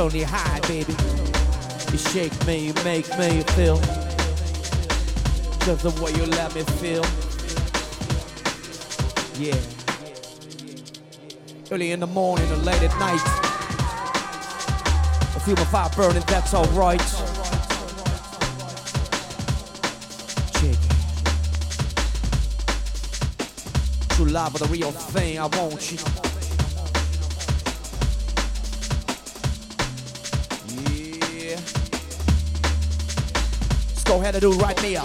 Tony high, baby. You shake me, you make me feel. Just the way you let me feel. Yeah. Early in the morning or late at night. I feel my fire burning, that's alright. True love the real thing, I want you. Go ahead and do right now.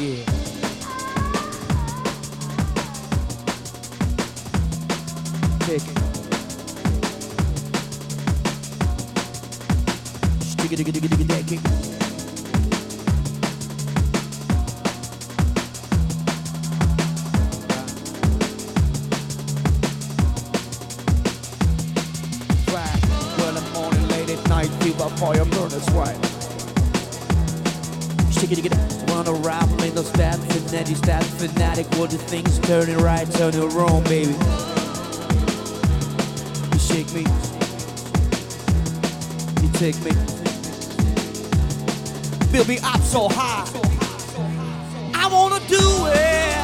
Yeah. Take the things turning right, turning wrong, baby. You shake me, you take me, build me up so high. I wanna do it,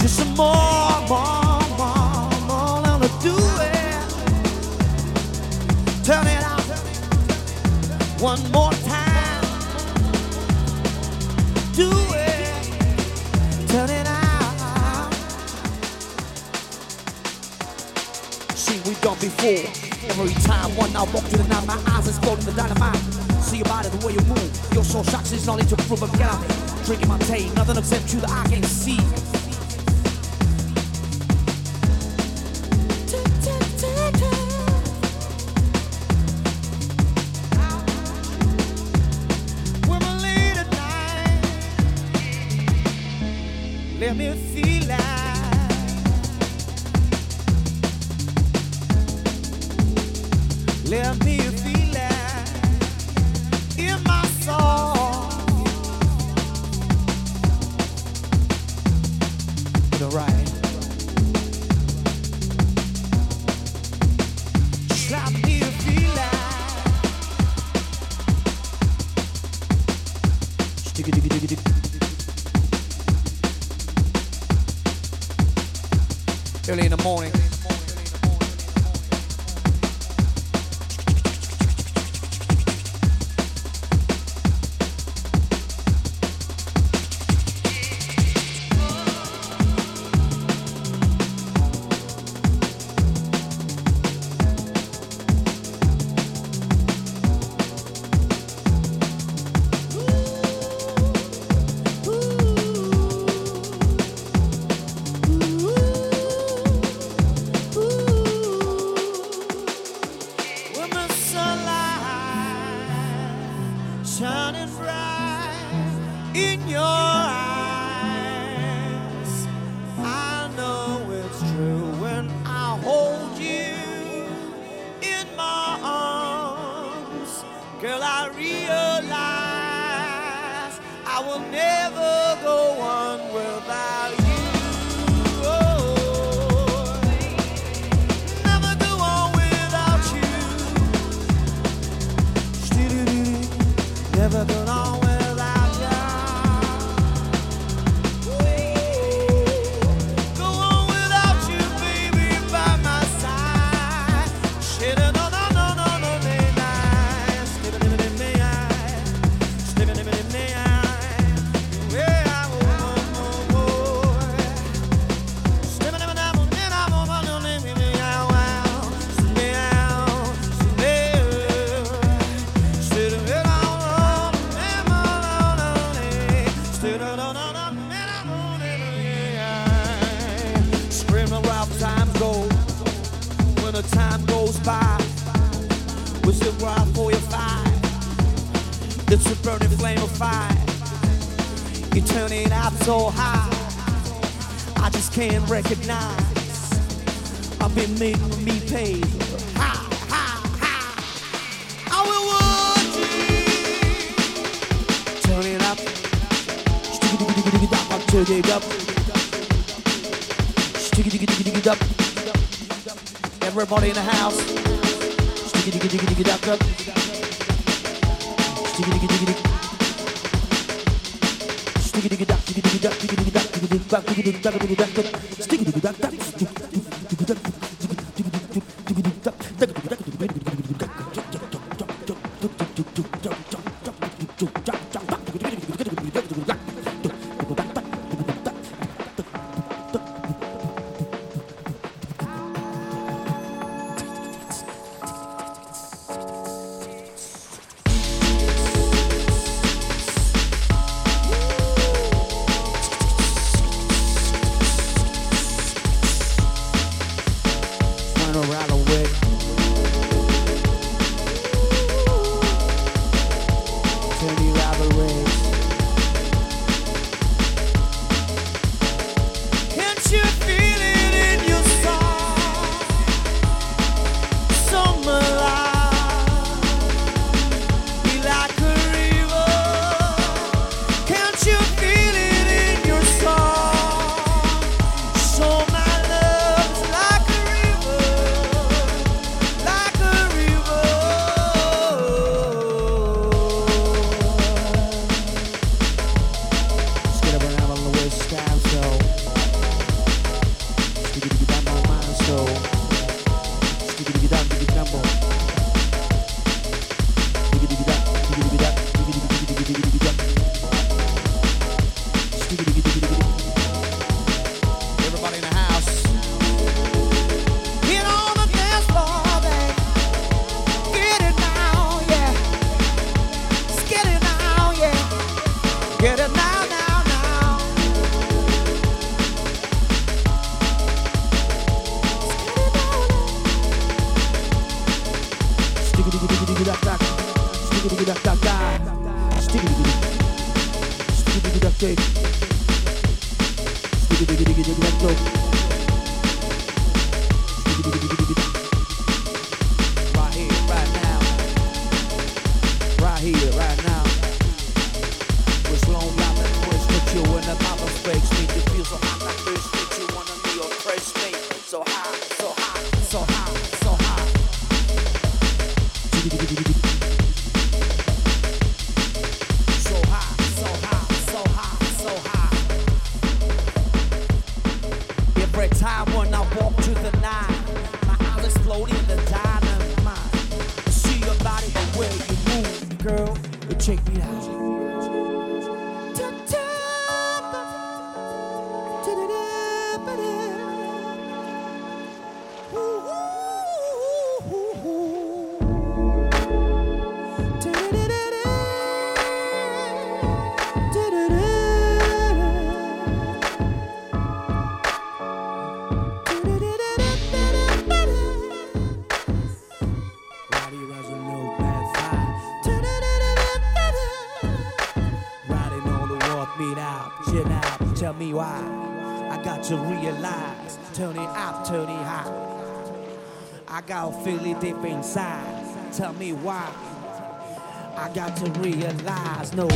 just some more, more, more, more. I wanna do it. Turn it out one more time. Do it. Turn it out. See, we've done before. Every time one I walk through the night, my eyes exploding the dynamite. Your body, the way you move. Your soul shocks is not into proof of get out. Drinking my tea, nothing except you that I can see. recognize. inside. Tell me why. I got to realize no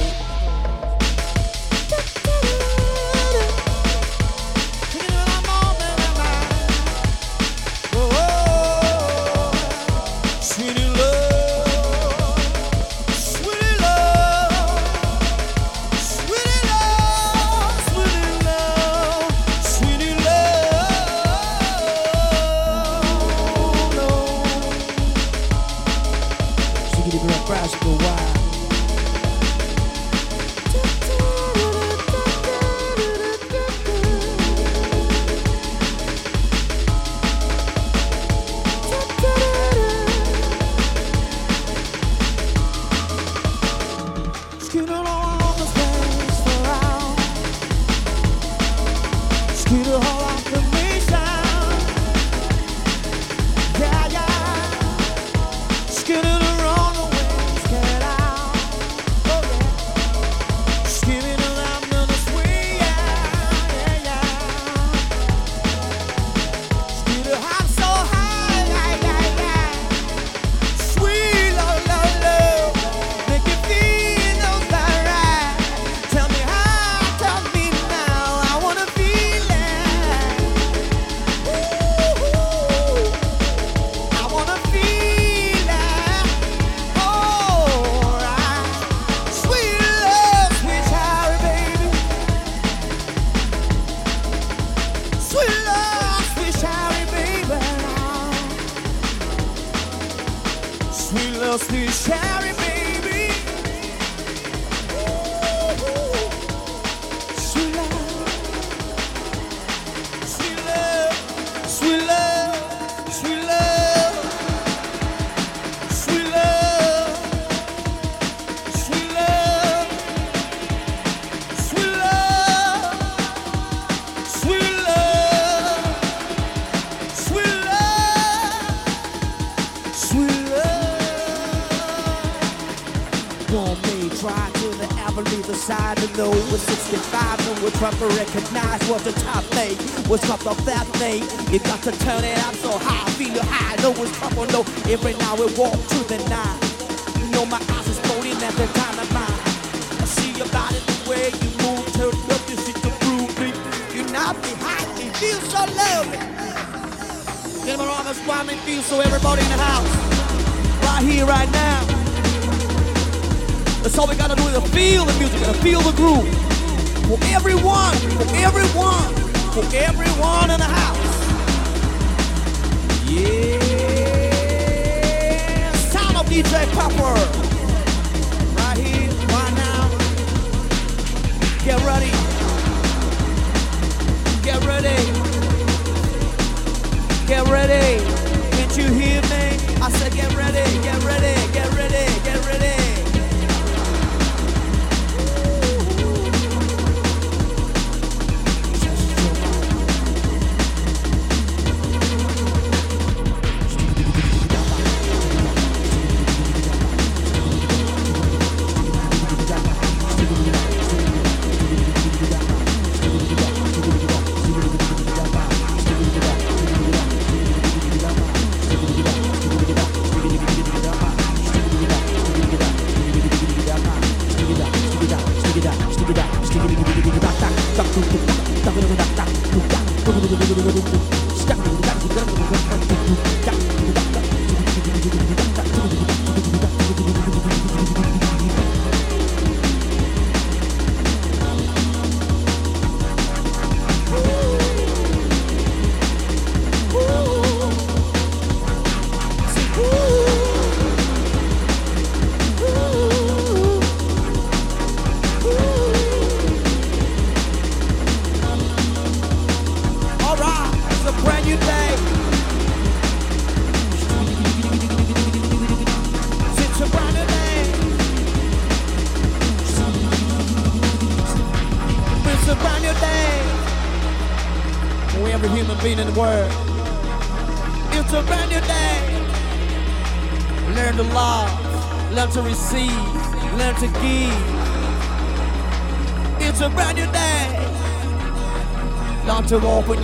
Popper. Right here, right now. Get ready. Get ready. Get ready. Can't you hear me? I said get ready, get ready, get ready.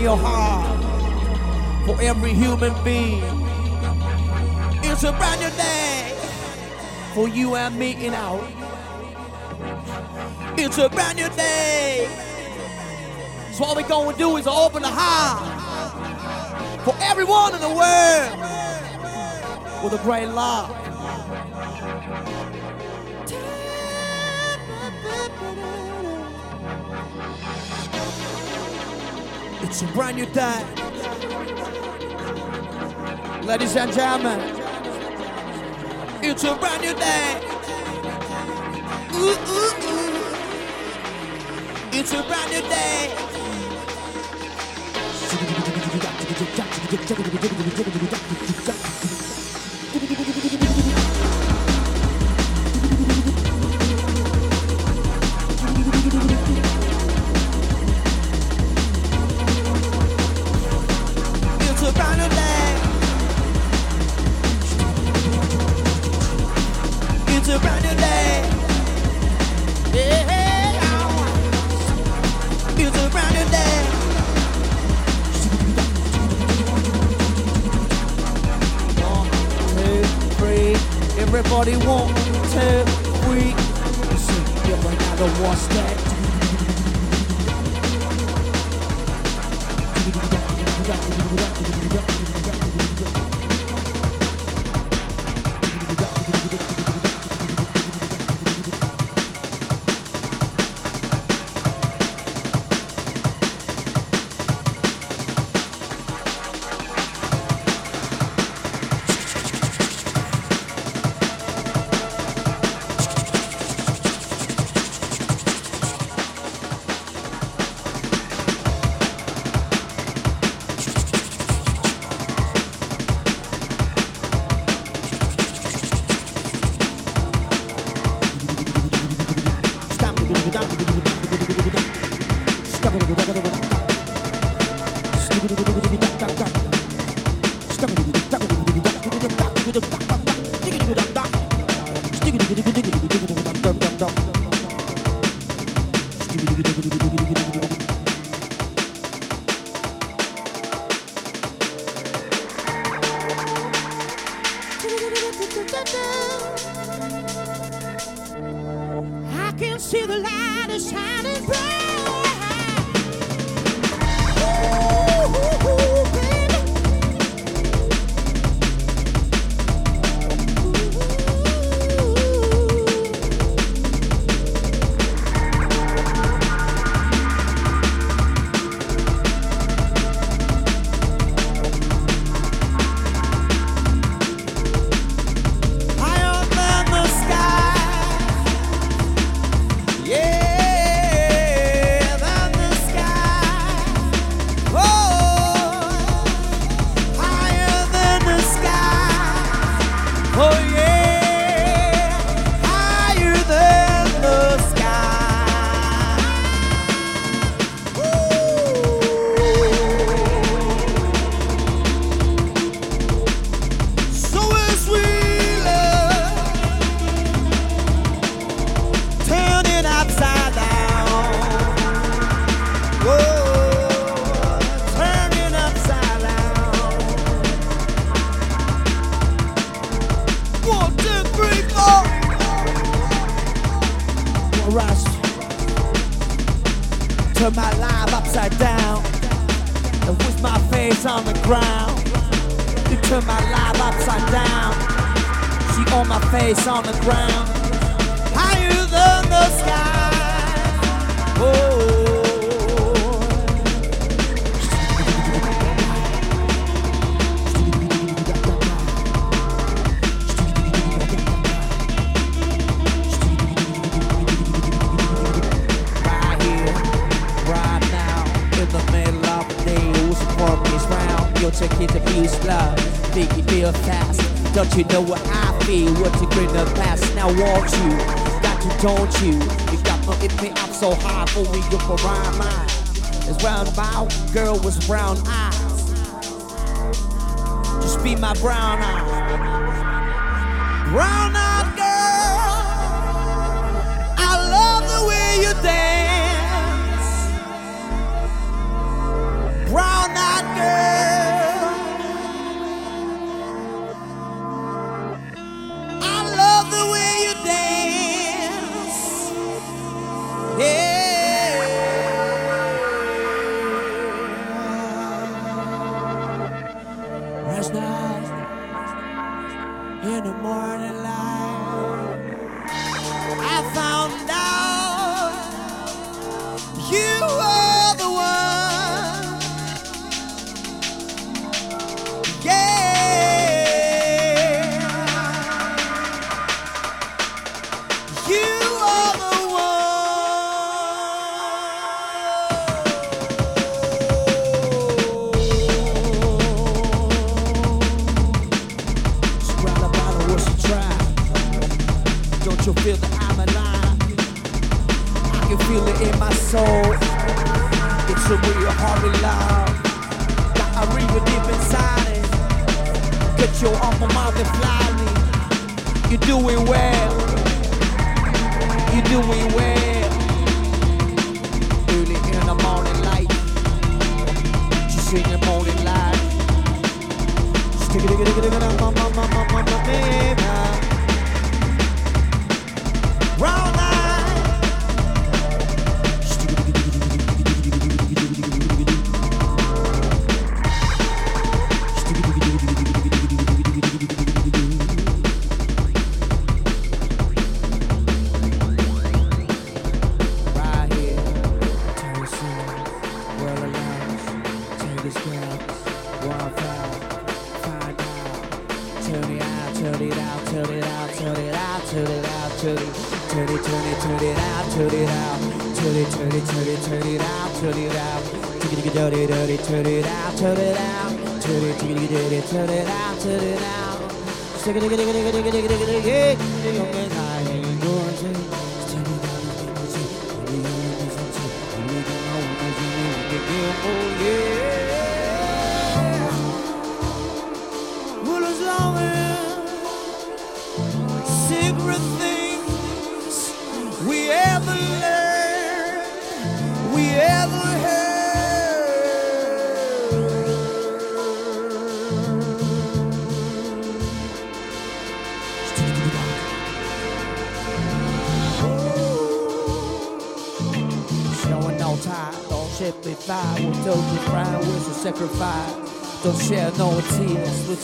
your heart for every human being. It's a brand new day for you and me in out. It's a brand new day. So all we're gonna do is open the heart for everyone in the world with a great love. It's a brand new day. Ladies and gentlemen, it's a brand new day. Ooh, ooh, ooh. It's a brand new day. It's a brand new day. on the ground. was brown eyes. Just be my brown eyes.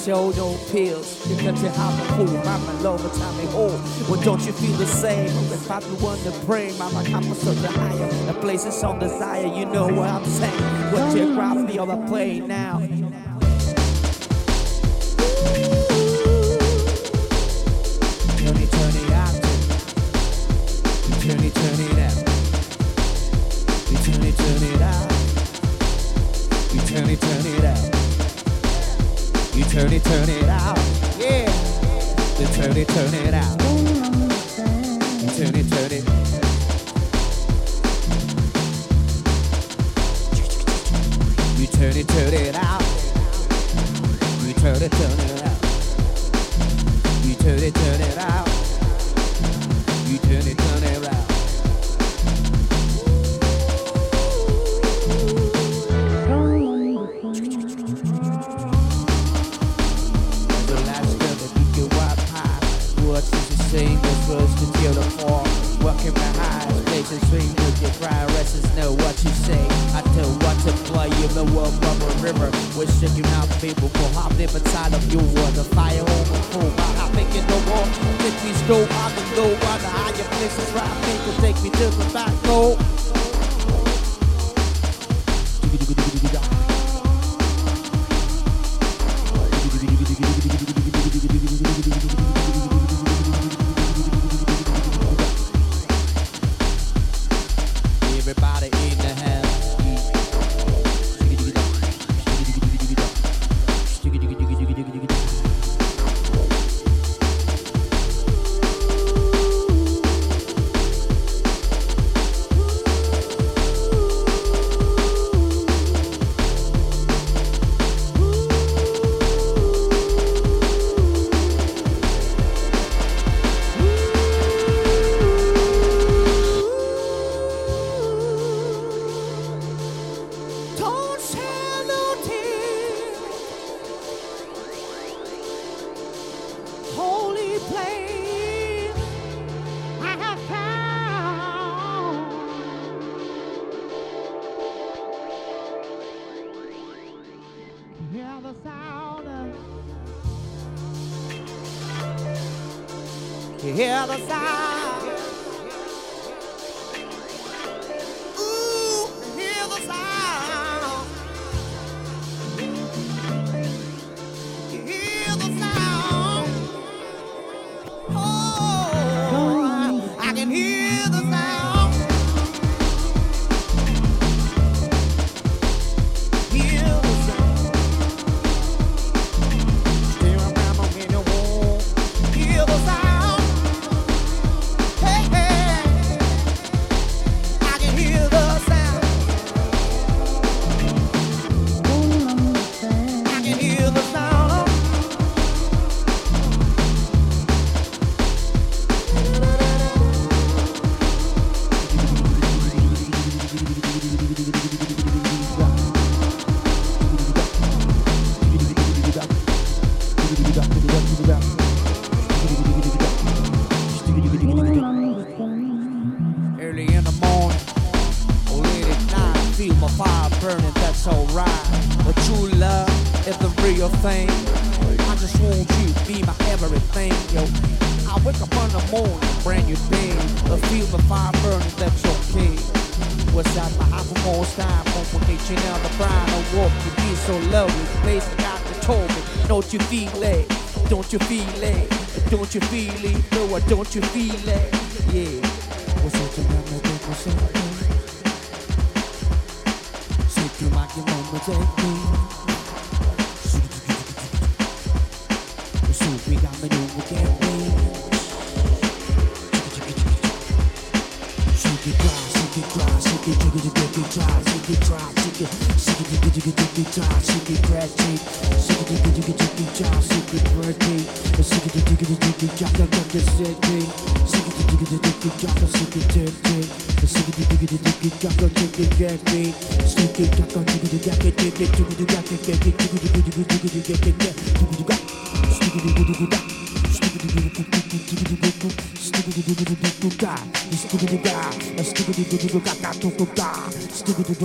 showed no pills because you have a fool. Mama love a time all. Well, don't you feel the same? If I be one to pray, Mama, I'm a high. higher. The place is on desire, you know what I'm saying. What geography all the play now? in swing with your prioress know what you say. I tell what to play in the world from a river. Wish that you not people will hop in inside of you or the fire on the fool. I hop thinking no more. If we go, I can go on the higher places where I think will take me to the back door.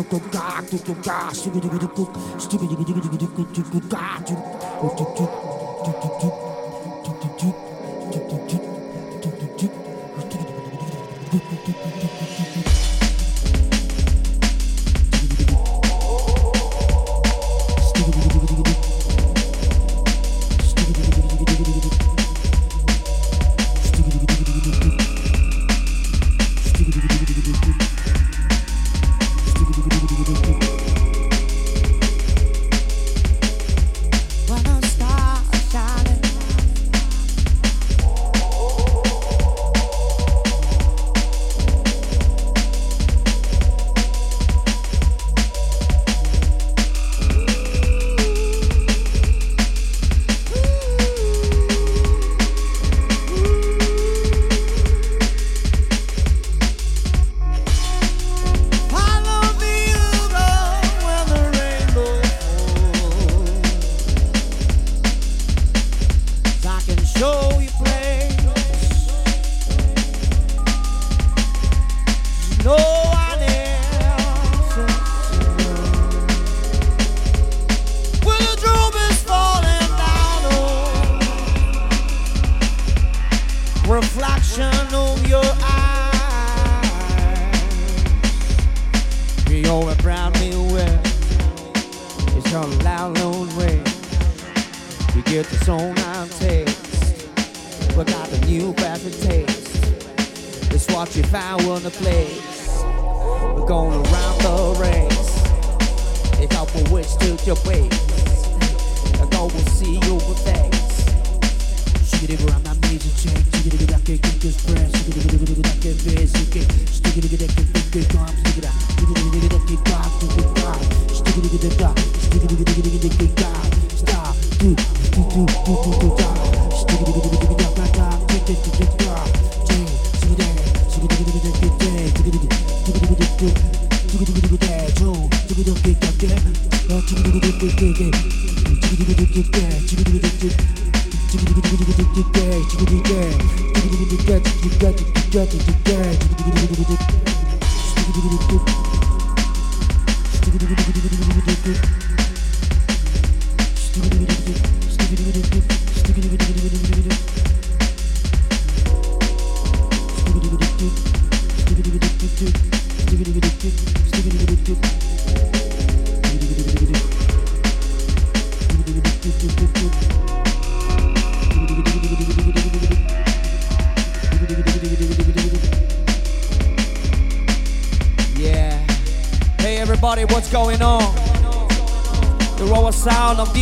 Stupid, I got a new better taste. It's what you found on the place. We're going around the race. It's up for which to your waist. I go and see you with thanks. Shigga digga, I'm not major check. Shigga digga, that get good press. Shigga digga, digga, that get biz. Okay. Shigga digga, that get good calm. Shigga digga, digga, digga, that get dark. Digga, dark. Shigga digga, digga, digga, digga, digga, digga, digga, digga, digga, digga, digga, digga, digga, digga, Stupid, stupid, stupid, stupid,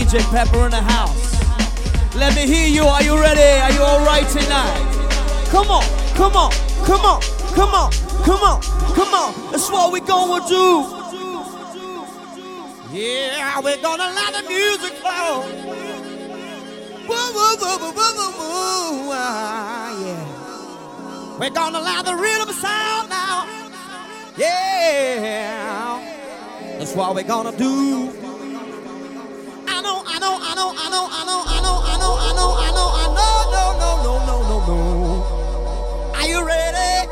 DJ Pepper in the house. Let me hear you. Are you ready? Are you all right tonight? Come on, come on, come on, come on, come on, come on. That's what we're gonna do. Yeah, we're gonna let the music flow. Woo, woo, woo, woo, woo, woo. Ah, yeah. We're gonna let the rhythm sound now. Yeah. What we're gonna do. I know, I know, I know, I know, I know, I know, I know, I know, I know, no, no, no, no, no, no. Are you ready?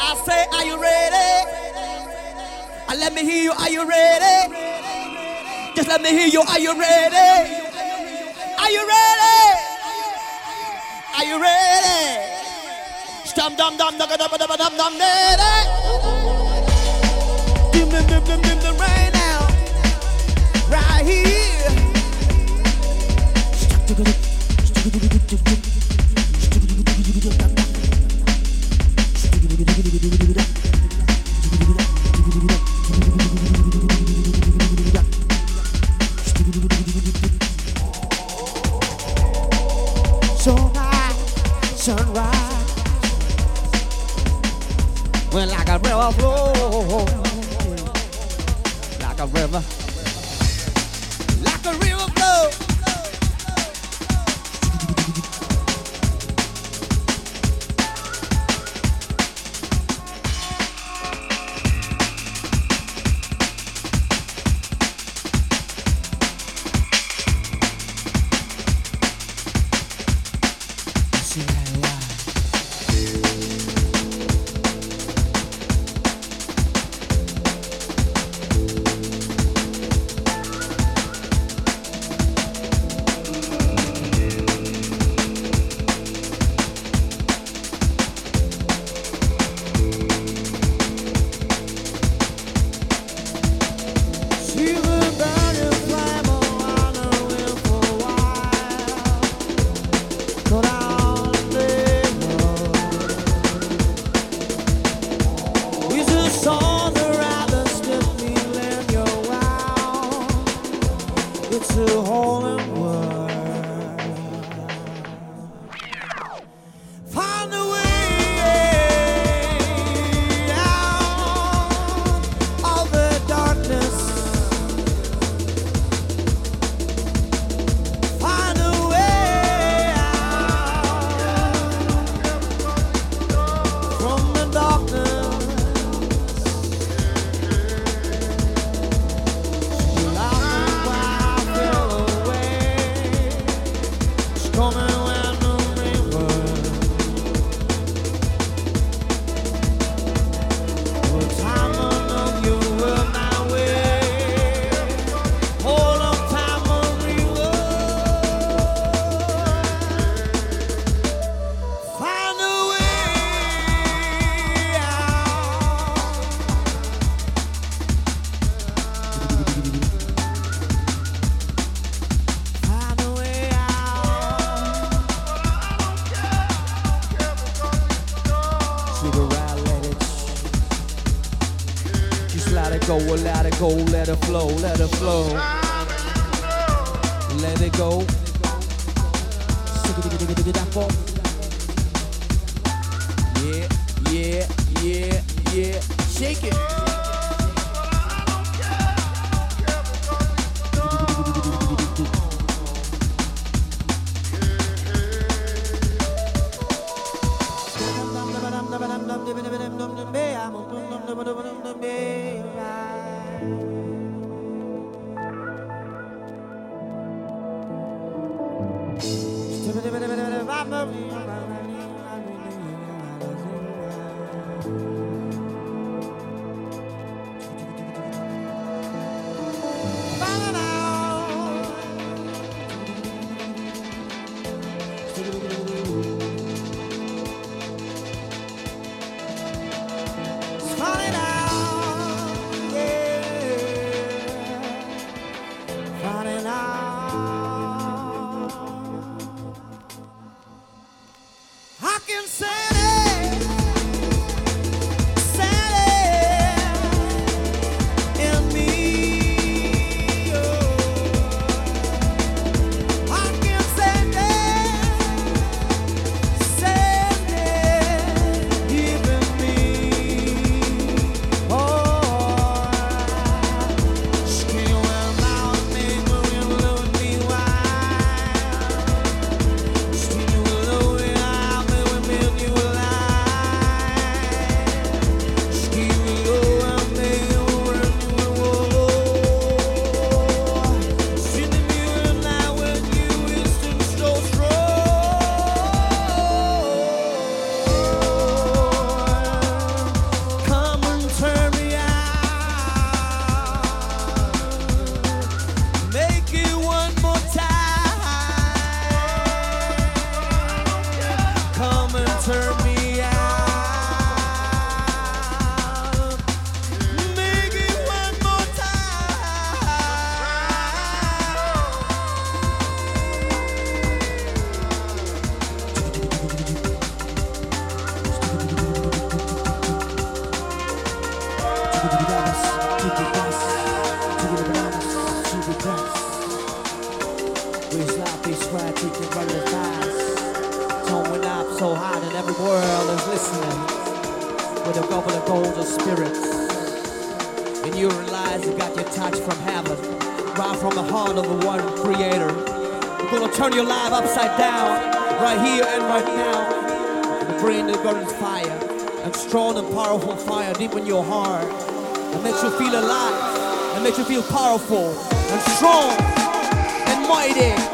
I say, are you ready? Uh, let me hear you. Are you ready? Just let me hear you. Are you ready? Are you ready? Are you ready? Stum dum dum dum dum dum dum dum ready? Right now, right here. let it flow. deep in your heart it makes you feel alive, It makes you feel powerful and strong and mighty.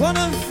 one of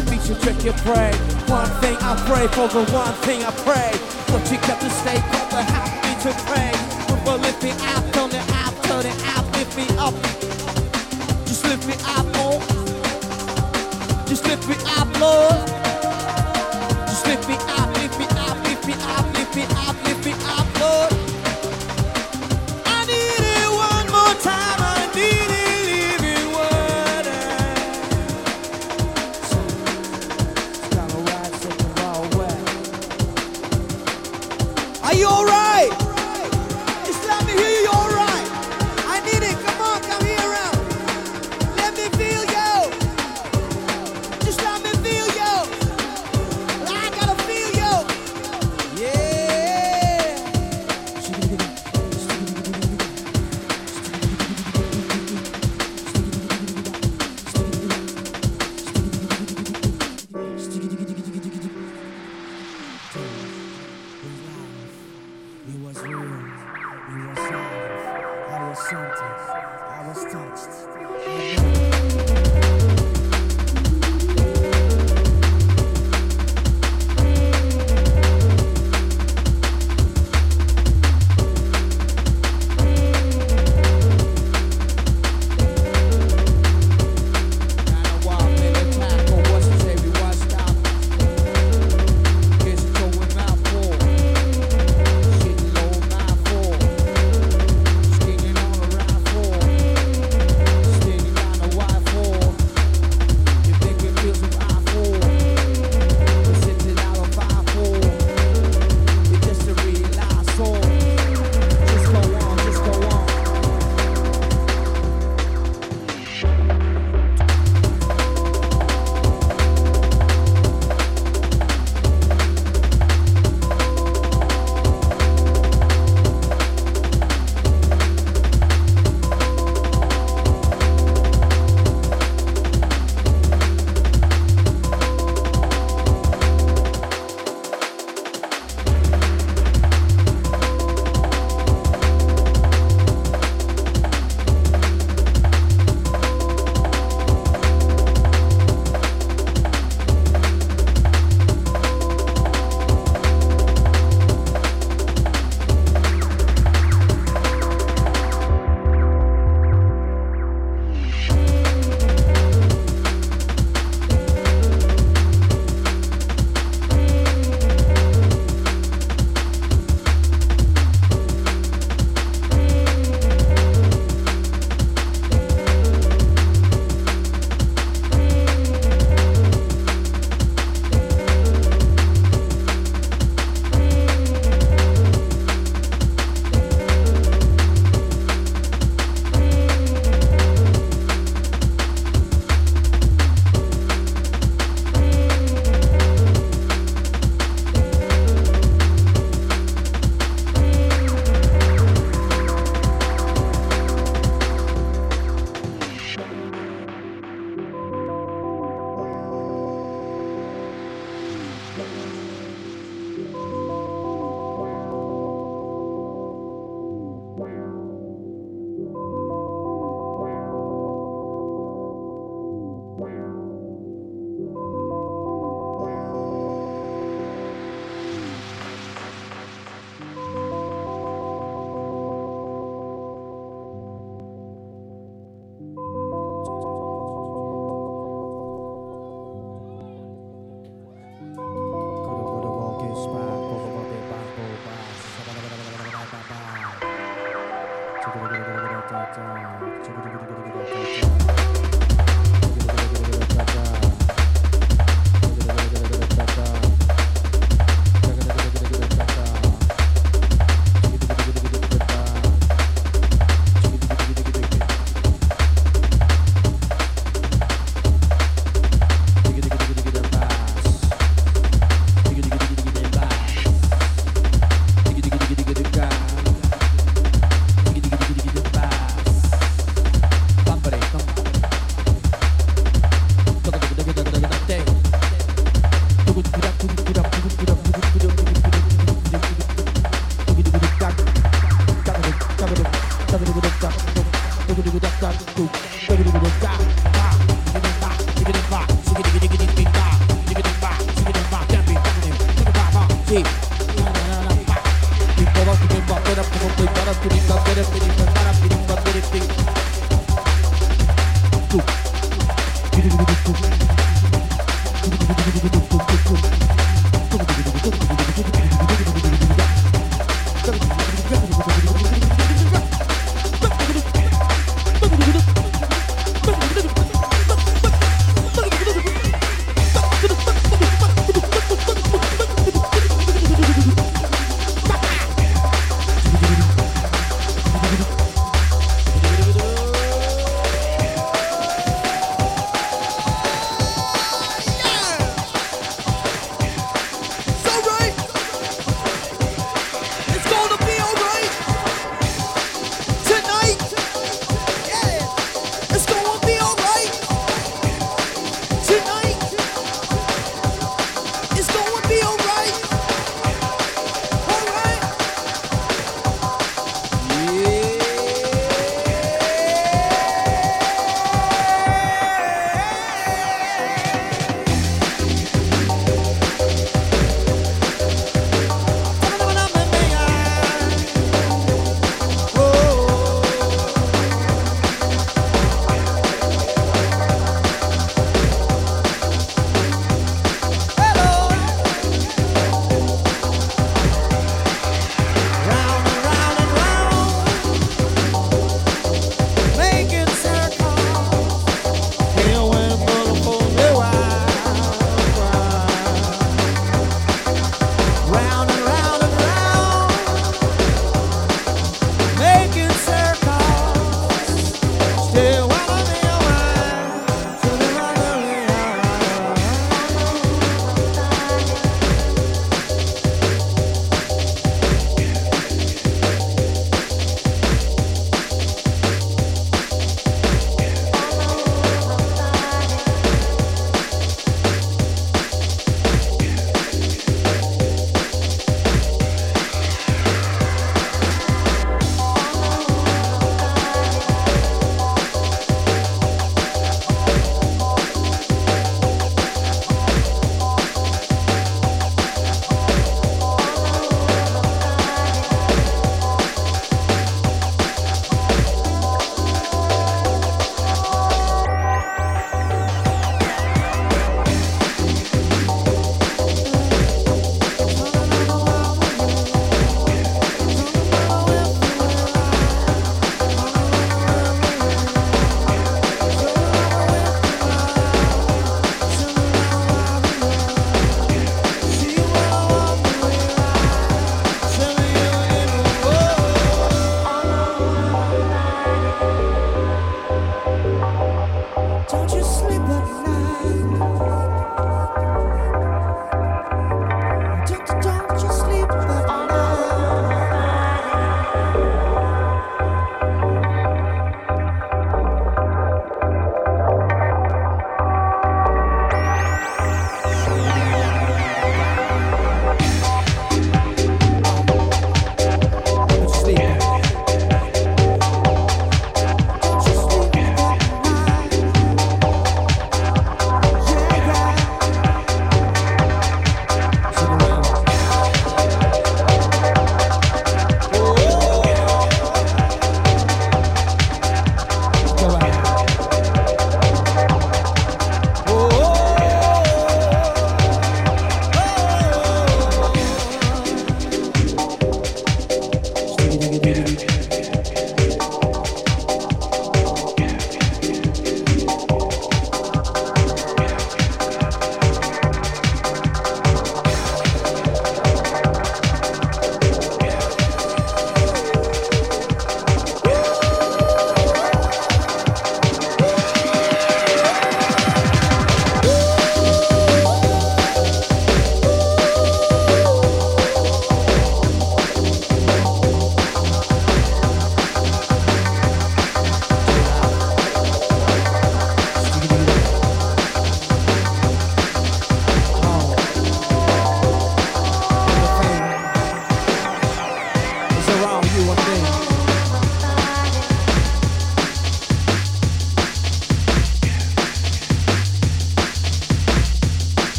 to feature trick your brain. One thing I pray for, the one thing.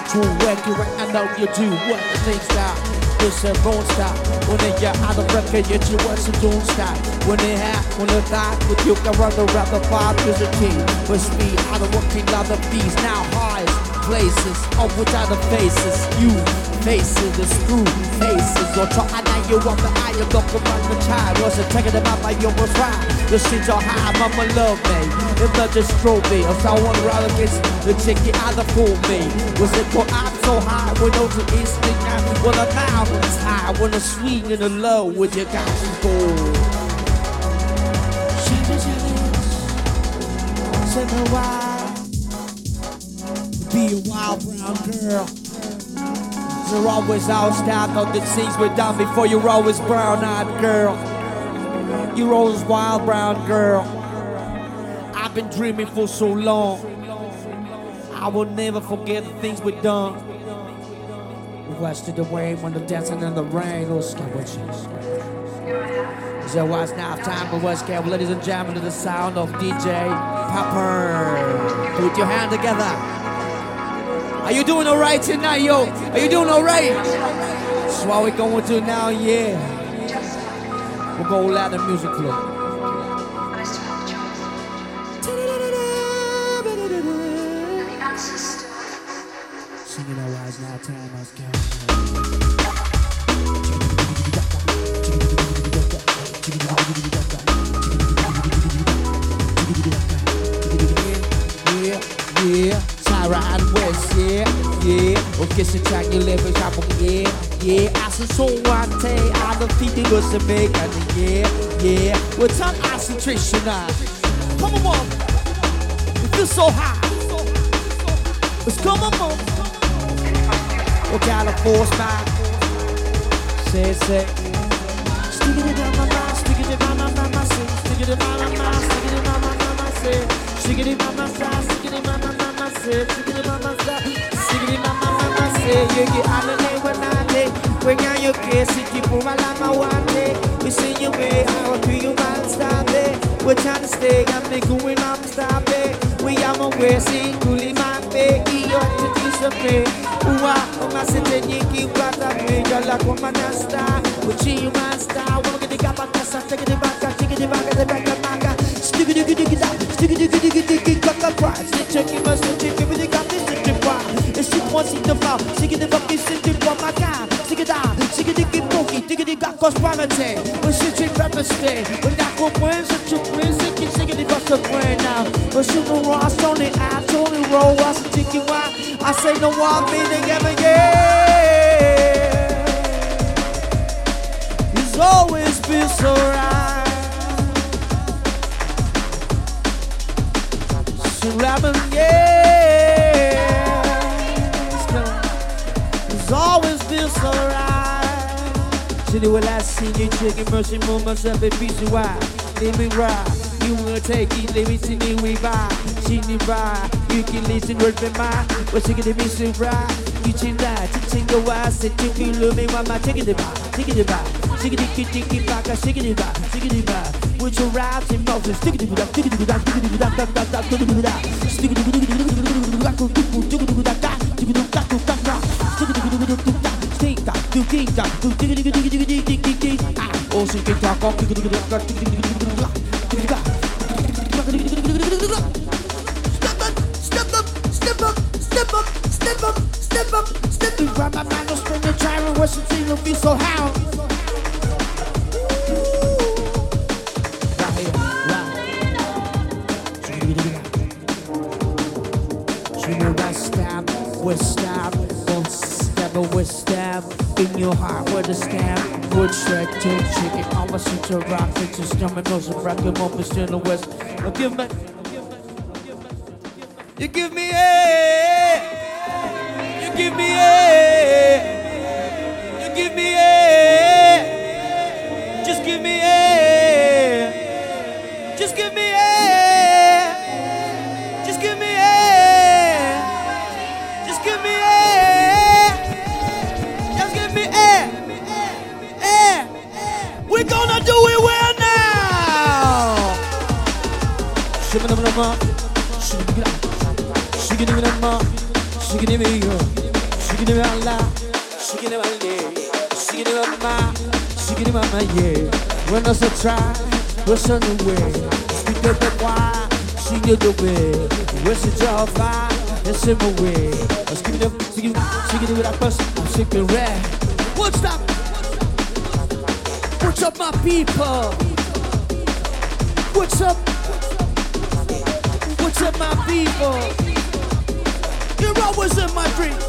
To work you I know you do what things that this a won't stop When they're out of record, you do what you don't stop When they have, when they die, with you can run around the five years a king With speed, out of working other bees Now highest places, up without the faces. You faces, the screw faces. Or know you want the eye, you look around the child Wasn't taking about my you was right The streets are high, mama love me. If not just throw me, someone rather gets the ticket out of for me. Was it put out so high? When those are instinct now When the mouth is high, when the sweet and the low with your guys go Shimmy, shimmy, shimmy, wild Be a wild brown girl You're always outstanding on the things we're done before you're always brown-eyed girl You're always wild brown girl I've been dreaming for so long I will never forget the things we've done We of away way when the dancing in the rain. Oh, sketches. So what's now time for West Cap, ladies and gentlemen, to the sound of DJ Pepper. Put your hand together. Are you doing alright tonight, yo? Are you doing alright? That's what we're going to now, yeah. We're gonna let the music flow. Yeah, yeah. I said so one day I don't think it was a big and yeah, yeah. On concentration now? Come on. It feels so high. Let's come on, kind of force man? Say, say. Stick it in my mind, stick it in my mind, my mind, stick it in my mind, stick it in my mind, my mind. Stick it in my mind, stick it in my mind, my mind, say. Stick it in my mind, stick it in my mind yeye ananenwanane kwenyayo kesi kipumalama wande we see you way how do you man stop it we're trying to stay I'm going I'm stop it we am aware see kuli mambe iyo tutisa pe uwa umasete nyiki kwata pe jala kwa manasta uchi you man star wanna get the gapa kasa take it back take it back the back the manga stick it dig it up stick it dig it dig it dig it kaka check it must check it is the moi si te va Sigidi fucking city for my guy sigidi ki poki Digidi got prosperity When shit you rapper stay When that go wins it you wins it Keep sigidi bust the brain now But shoot the Ross on the ass on the roll I say thinking why I say no one meaning ever yeah It's always been so right. Rapping yeah was always feel so right. Should you last seen you chicken mercy more myself and beat you out. Me ride. You will take it, let me see you we buy. She need. You can listen word by mine. But she can be so right. You chin that, chin go wise, and you me while my chicken it back, chicken it back. Shiggity it, back, it, back, it, back. it, your it, and it, stickity it, that, stickity with it, stickity it, that, it, that, it, stickity it, that, stickity with it, stickity it, that, stickity with it, stickity it, that, stickity with it Step up, step up, step up, step up, step up, step up, step up. Grab my man, no spring the gyro, what's the be so hound. In your heart with a stab, wood shred, to chicken, almost into rock, into stomach, nose, and record, moments in the west. Now give me, you give me a, you give me a, try, on the way? Speak up the why, sing it the way. Where's the job fire? It's in my way. Give it up, sing it, sing it with that person. I'm and red. What's up? What's up, my people? What's up? What's up, my people? You're always in my dreams.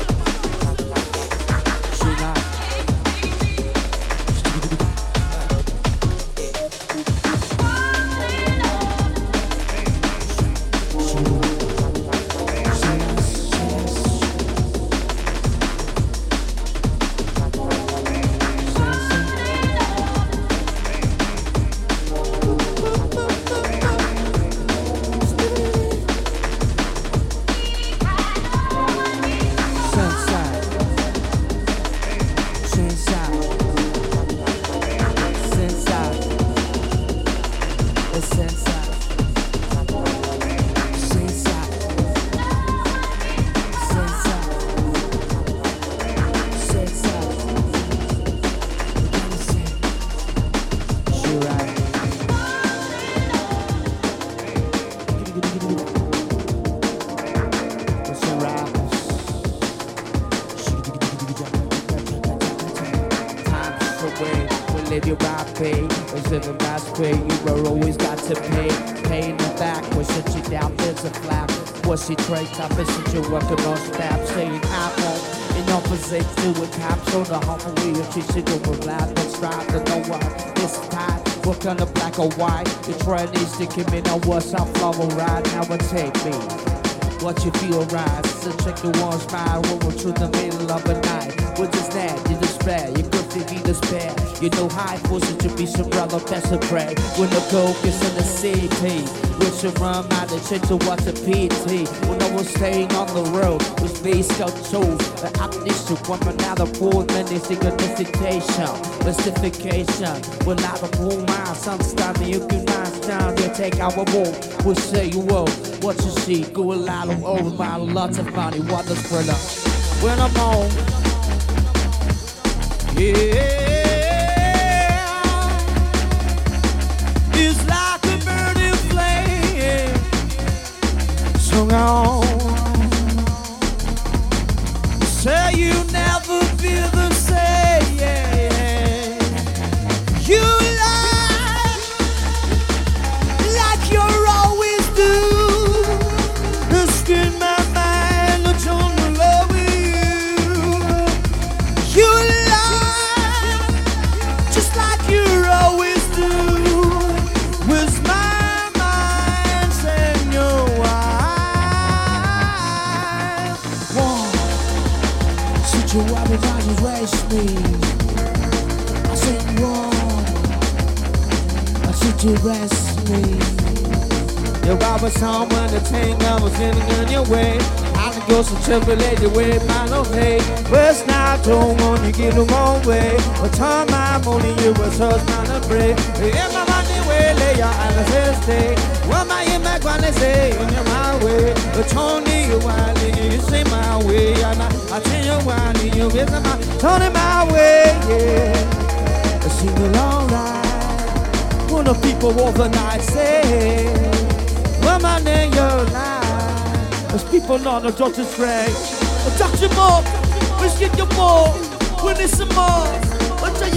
What's your trade top? Is you working on staff? Saying I won't. In opposition to a caps on the humble wheel, she should go with loud, don't strive to know what. This time, what kind of black or white? The trend is to give me no what's up, flower ride, now and take me what you feel right. So check the one smile when we're through the middle of the night. What is that? You despair, you could you despair. You know high forces to be some brother that's a prey. When the coke is in the city, with rum out the shit to watch a PT. When I was staying on the road, was based on tools. The amnesia, one another poor menacing a visitation. Mystification, when I the pool my standing, you can nice down, you take our wall. We'll say you what you see, go a lot of over my lots of money, what the thriller. When I'm home, yeah, hung on you me? If I was someone to take, I was getting in your way. I can go some tribulated way, my no hey. First night, don't want to get the wrong way. But time my money, you was hers, not a break. In my money, way, lay your eyes, first day. What my in my gonna say, in your my way. But Tony, you want you say my way. And I, I tell you why, you visit my Tony, my way, yeah. Sing along right. When the people overnight say, Woman in your life. There's people the doctor's grave. I touch you more, let's get you more. When it's some more,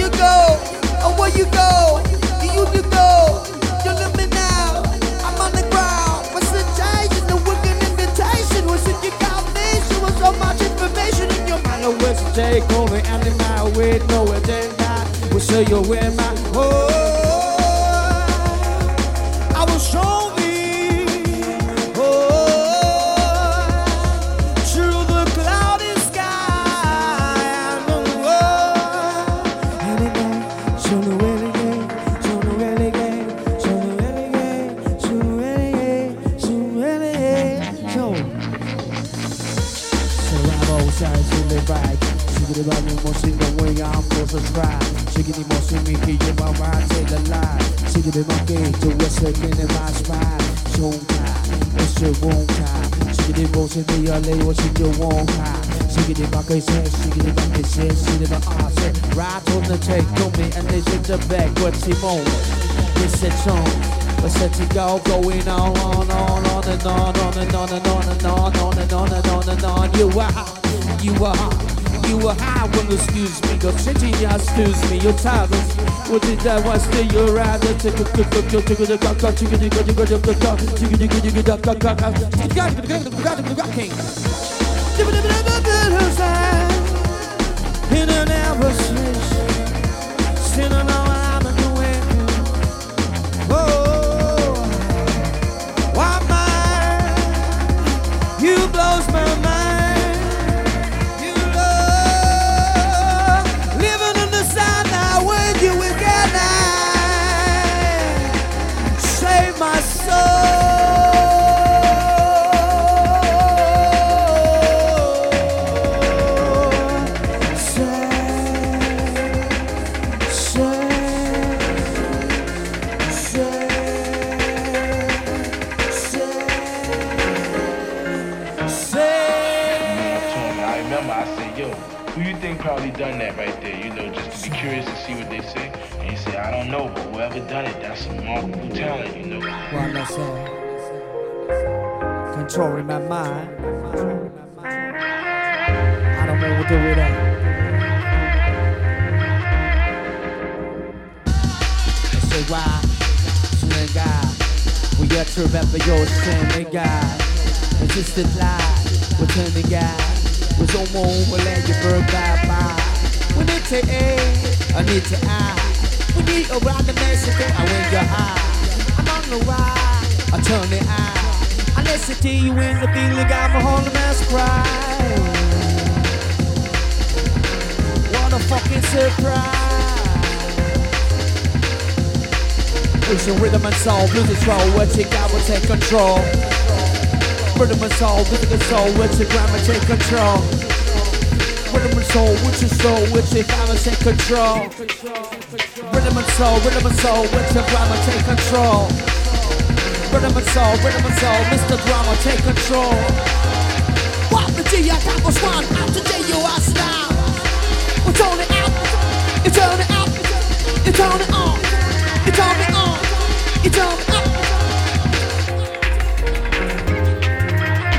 you go, and where you go, you you go. You let me now. I'm on the ground. Presentation, the wicked invitation was in your combination with so much information in your mind. Take in no agenda. We'll show you where my oh. to the monkey, to what's lurking in my spine. Showtime, it's your own time. Shiggy the boss in the LA, what's in your own time? Shiggy the monkey says, shiggy the monkey says, shiggy the answer. Right on the take, don't be and they sit the back, what's the moment? It's a song, We're set to go, going on, on, on, on and on, on and on and on and on, on and on and on and on. You are, you are, you are high when the excuse me, go sitting, excuse me, you're tired of what did I want to you around? King. Your sin, God. It's just a lie. We turn turning God. We're so more we'll let you burn bye bye. We need to A, I need to I. We need a around the Mexico, I win your eye. I'm on the ride, I turn the eye. I listen to you in the feeling, got my whole mess cry. What a fucking surprise. It's rhythm and soul, lose control, what you got will take control. Rhythm and soul, rhythm and soul, what your grammar take control. Rhythm and soul, with your soul, with your grammar take control. Rhythm and soul, rhythm and soul, with your grammar take control. Rhythm and soul, rhythm and soul, Mr. Drama take control. What the G I got was one, out today you are style. We turn it out, you turn it out, you turn it on, you turn it on, it's all up.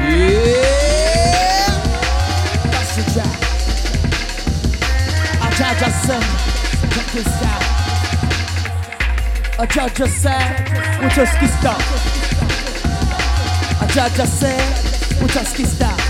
Yeah, that's the track. I judge us some. Check judge us some. Muchas kistas. I judge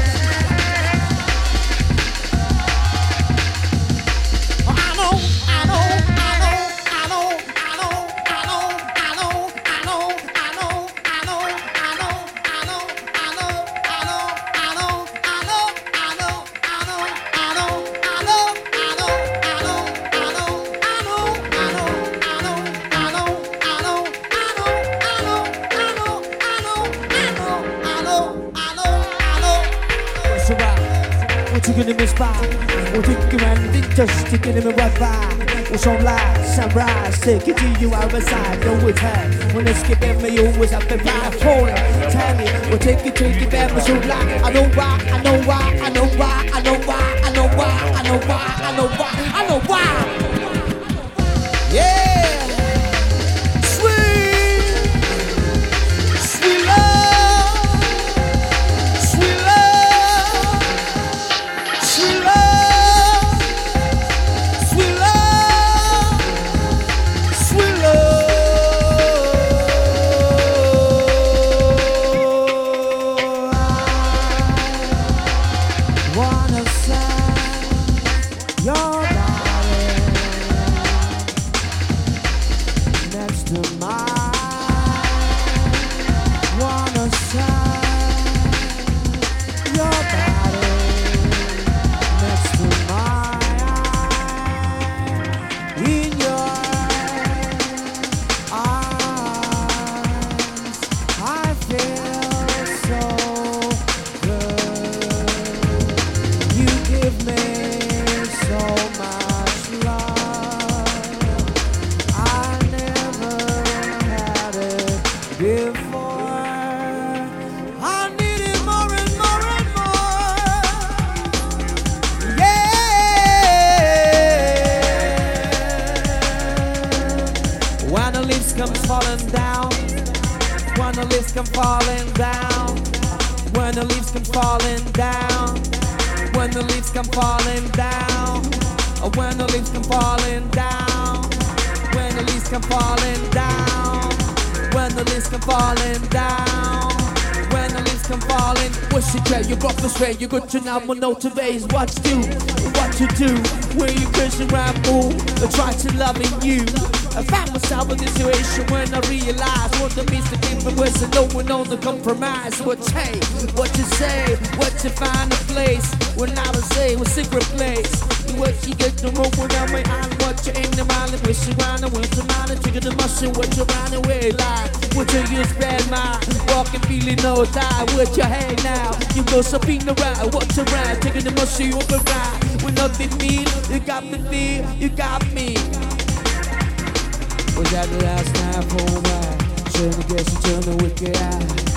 지금은 right by was on live sunrise take it to you outside go with her when it's giving me you was up and right falling tell me we'll take it take it back so like I know why I know why I know why I know why I know why I know why I know why I know why What to do, what to do. When you Christian rap move, I try to loving you. I found myself in this situation when I realized what the means to different ways and no one knows the compromise. What hey, what you say, what you find a place when I was say was secret place. What you get the rope without my eye, what you aim the mile and wish you round and went to and taking the muscle, what you round away like. What you use bad mind, walking feeling no die, what your head You go something around, what you round, taking the mushroom over ride. When nothing mean, you got me feel, you got me. Was that the last night for a while? Turn the and turn the wicked eye.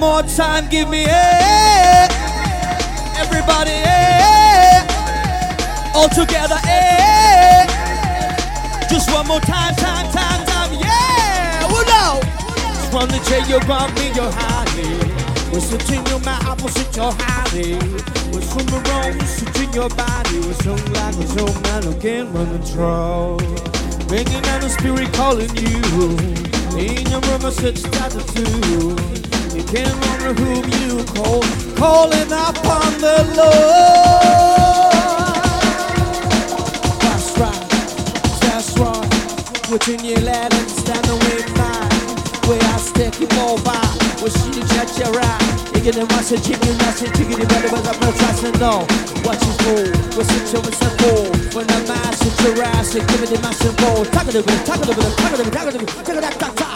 More time, give me a. Everybody, eh. all together, eh. Just one more time, time, time, time, yeah. Well, no. From the chair, you got me, your honey. We're sitting your mouth, opposite your honey. We're from the wrong, we're sitting your body. We're so like we're so man can't run control. Bringing down the spirit calling you. In your room, I said, start to two. Can't remember whom you call, calling upon the Lord. That's right, that's right. Within your land and stand away mine. Where I stick you over, where she judge your right. You get the message, you get the message, you get the better, but I'm not to know what you for. What's it, what's it for? When the mass is your ass, you give me the massive ball. Talk a little bit, talk a little bit, talk a little bit, talk a little bit, talk a a a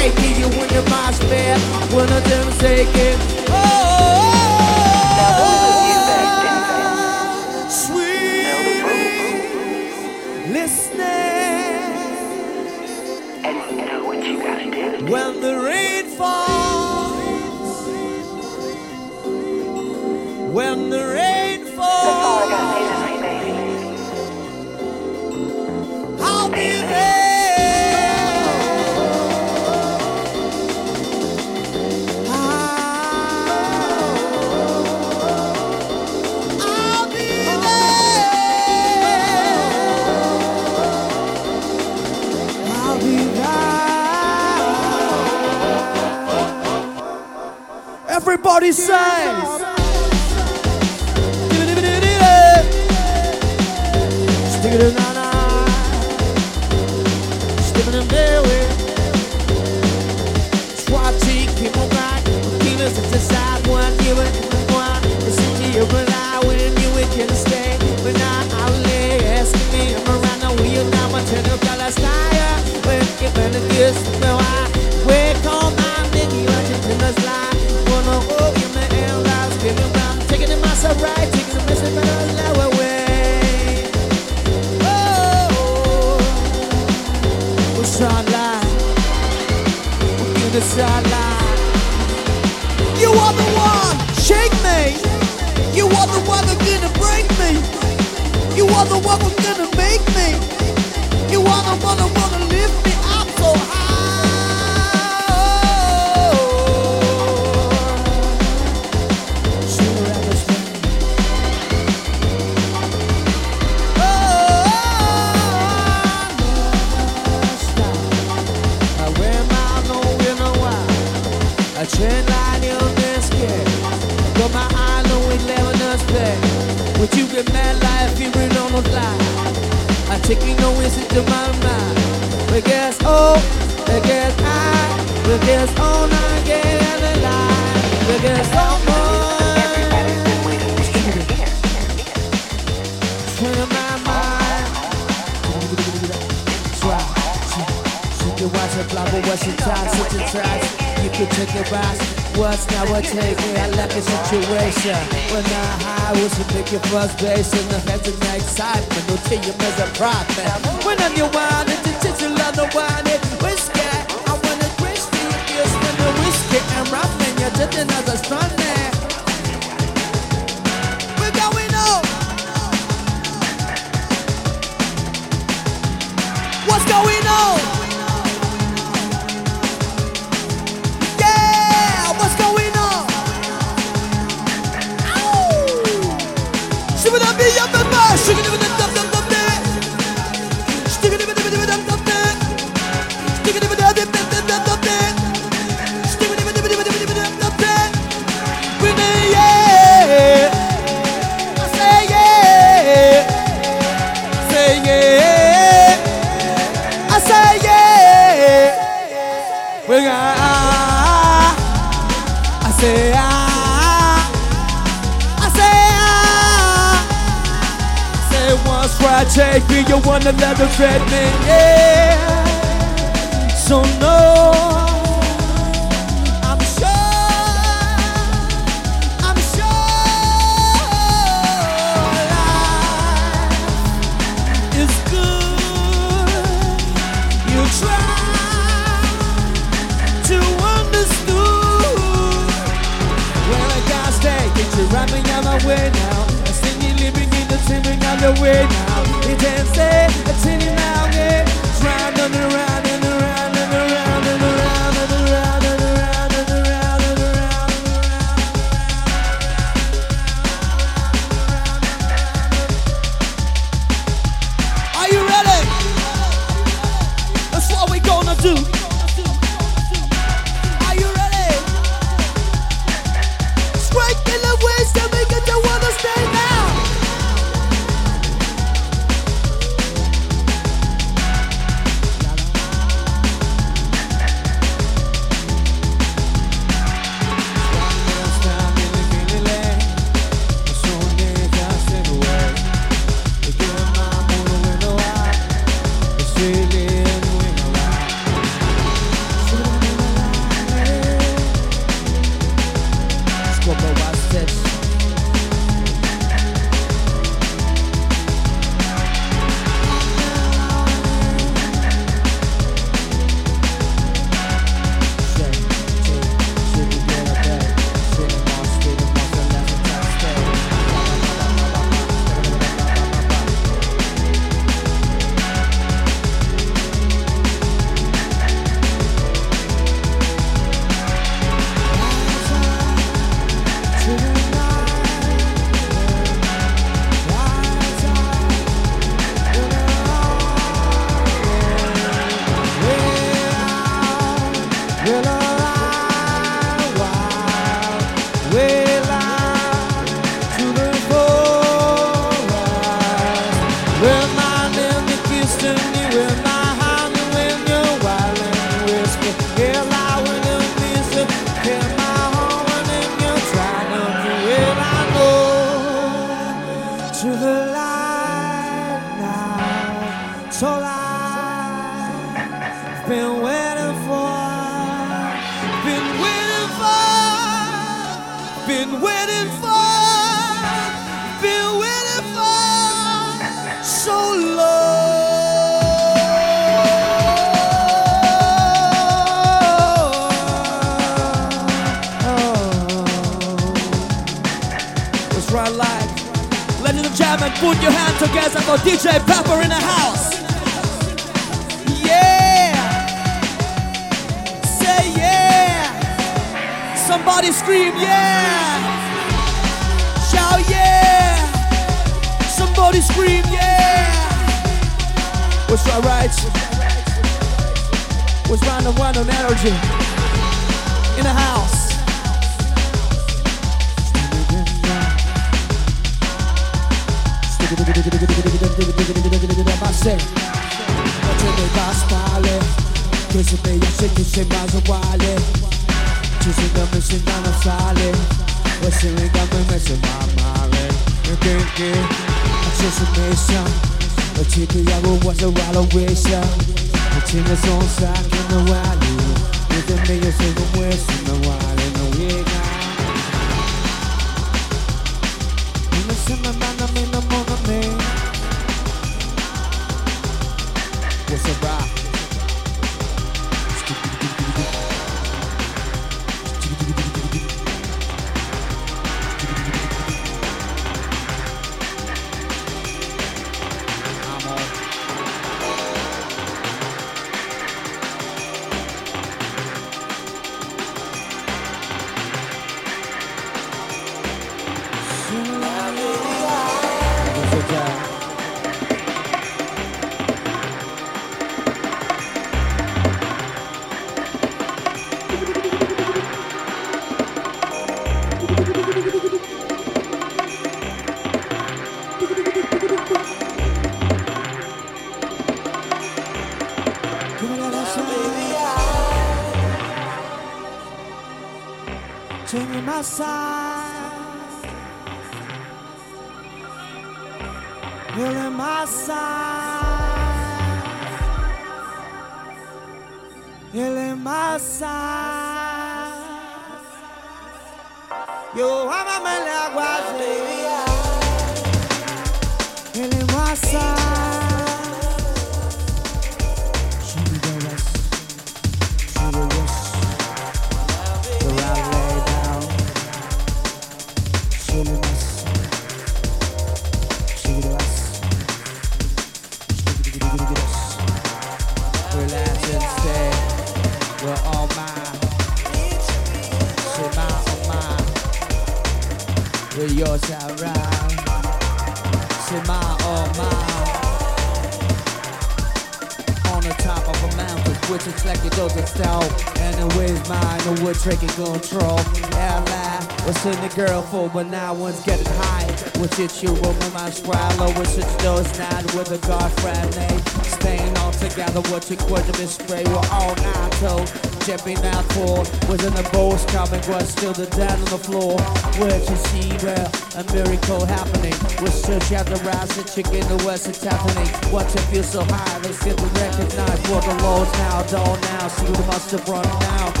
taking control. Yeah, lie, what's in the girl for? But now one's getting high. Which oh, it's you, woman, my swallow. Which it's those nine with a girlfriend name. Staying all together, what you quit to spray. We're all nine toes. Jumping out for was in the boats coming, was still the dead on the floor. Where'd you see where a miracle happening? Was search out the rise, the chicken, the west, it's happening. What you feel so high, they to recognize what the Lord's now, don't now. See who must have run now.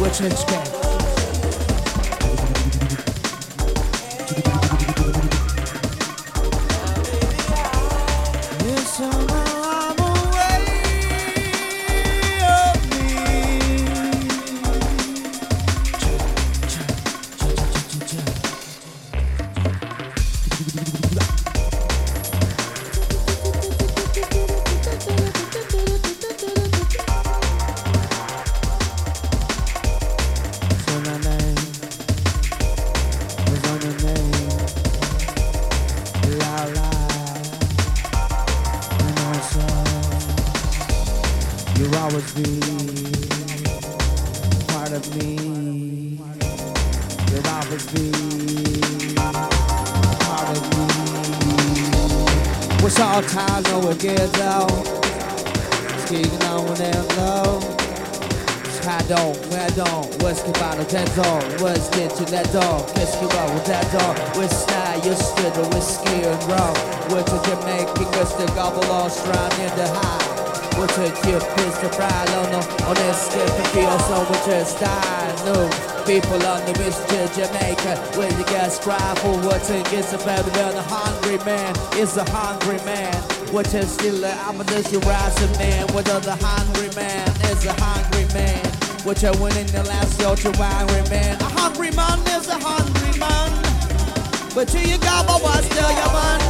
Which is scared. Gets out. Speaking on when they're low. Pardon, pardon, what's que par le temps, what's get to that dog, qu'est-ce que va with that dog, with style, you stood the whiskey and rum, with the Jamaican, what's the gobble all strong in the high, with the chip is the fry, no, no, on this skip and feel so with your style, no, people on the wish to Jamaica, where you guys cry for what's it gets about than a hungry man, is a hungry man, what is still a amateurs, you rising man, what other hungry man, is a hungry man. What you winning the last year to hungry man. A hungry man is a hungry man. But till you got but what still you man.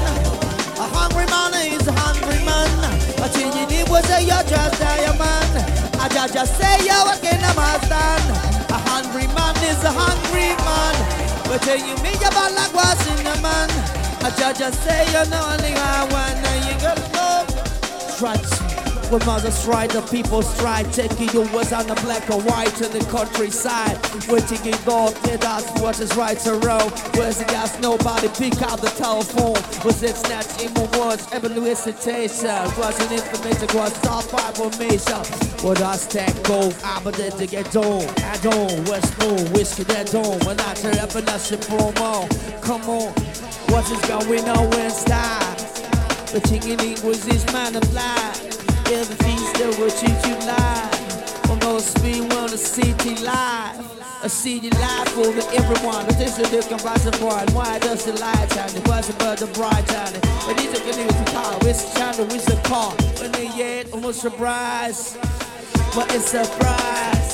A hungry man is a hungry man. But you need was say you're just diamond. I just, just say you're working a man. A hungry man is a hungry man. But you mean you're like what's in the man. I just, just say you're not only one. You know. Trust when mothers stride, the people stride, taking you words on the black or white in the countryside. We're taking off, let us what is right or wrong. Where's the gas? Nobody pick up the telephone. Was it snatch in my words? Evaluation was an information, was top information. What does that go? I'm a dead to get on. I don't, West Moon, whiskey that don't. When I turn up and I should promo. Come on, what is going on inside? The king in English is man of life. Everything still will treat you live. Those speed on a city live. A city life for everyone. But this is the comparison point. Why does the light shine? It wasn't but the bright shining. But these are gonna be car. It's channel, it's a car. When they yet almost surprised. But it's a surprise.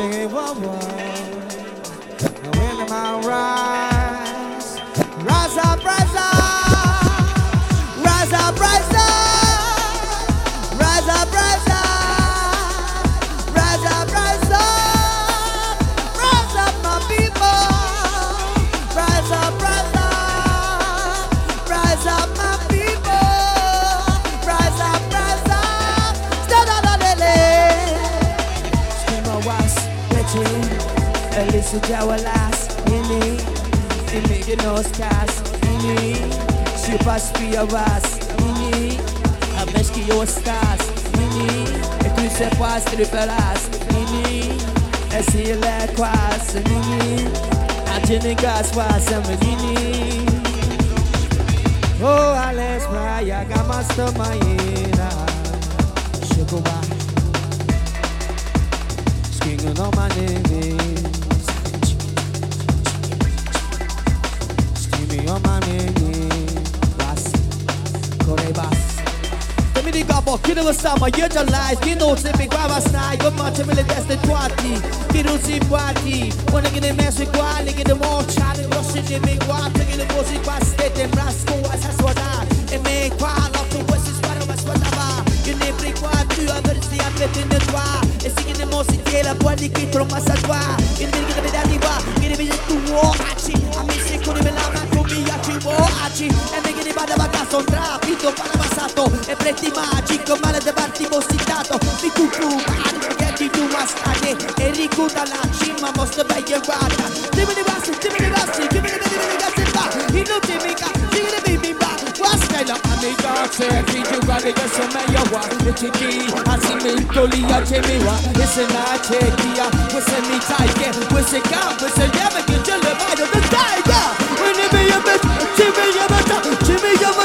Willie Wawa, Willie my. So Jawa last, Mimi, and making no scars, Mimi. She passed through your ass, Mimi. I messed your stars, Mimi. Et tu sais pas ce que tu Mimi. Et si elle est quoi, c'est Mimi. Un jeune gosse, quoi, c'est Mimi. Oh, Alex, Maya, Gamasta, Mayena. Shukuba. on my manene. Stai Io faccio me le teste tuati Chi non si guardi Quando che ne messo uguali Che ne mocciare Grossi di mi guardi Che ne così qua stette in brasco A sa suonare E me qua L'otto questi sparo ma suonava Io ne pri qua Tu a fette ne tua E si mossi Tiela poi di chi tromba sa ne che ne dati qua Che tu uoci A me se con me la manco mi ci uoci E me che ne vada a casa un trapito Para passato. E pretti magico Male de parti bossitato Mi cucù perché tu mastate E ricuta la cima Mostra bella guarda. Dimmi di bassi Dimmi di bassi Dimmi di Dimmi di bassi va. Inutile mica Dimmi di bimbi va. Guasta la amica Se tu guardi che sono meglio qua E ci mi tolia Che mi va. E se na c'è chi ha Questa mi ah, Questa è cam Questa è lieve Che ce le vai Da taiga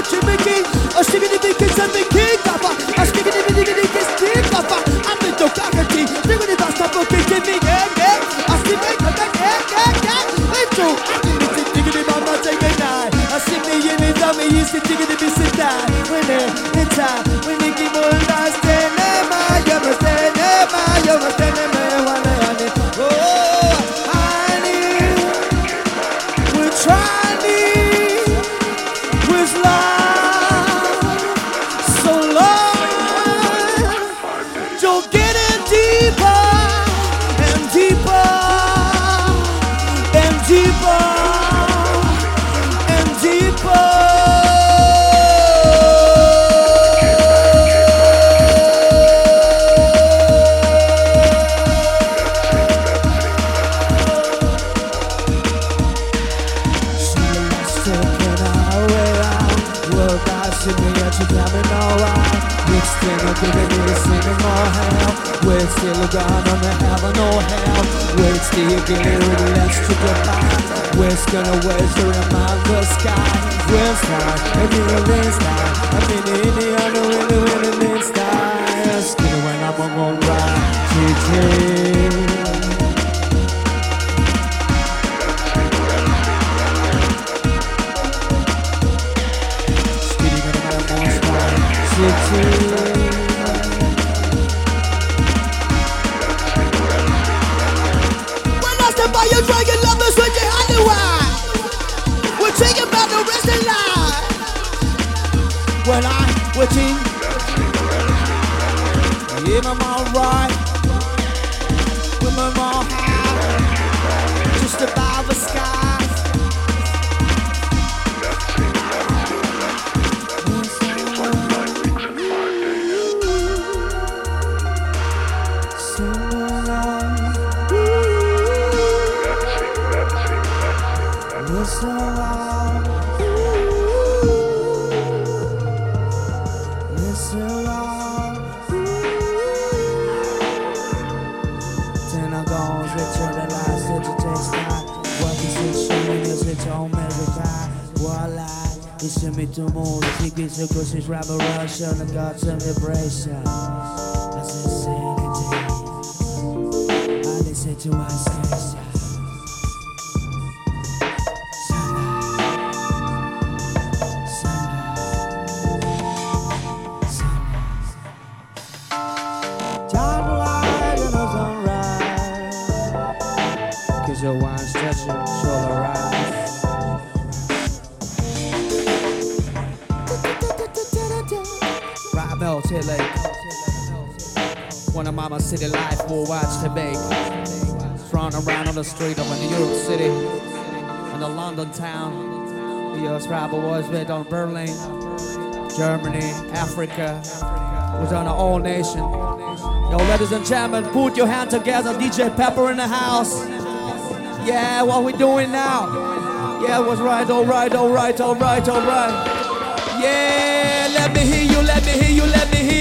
Jimmy Yama Jimmy King A sticky di big kids and big king Kappa A sticky di big kids kids stick Kappa I'm the dog kakati Sticky di basta Boki Jimmy Gang Gang A sticky di big Gang Gang Gang Into I think it's a sticky di mama a night I You see sticky Getting less to goodbye. We're gonna waste the remind the sky. We're fine, and in the sky. I'm in the Indiana, in the winning sky. Still when I'm gonna ride. Speedy to kushis rabba russia, and got some vibration. Street of New York City. In the London town. The US Rabble was with on Berlin, Germany, Africa. Was on the whole nation. Yo, ladies and gentlemen, put your hand together. DJ Pepper in the house. Yeah, what we doing now? Yeah, it was right, alright, alright, alright, alright. Yeah, let me hear you, let me hear you, let me hear you.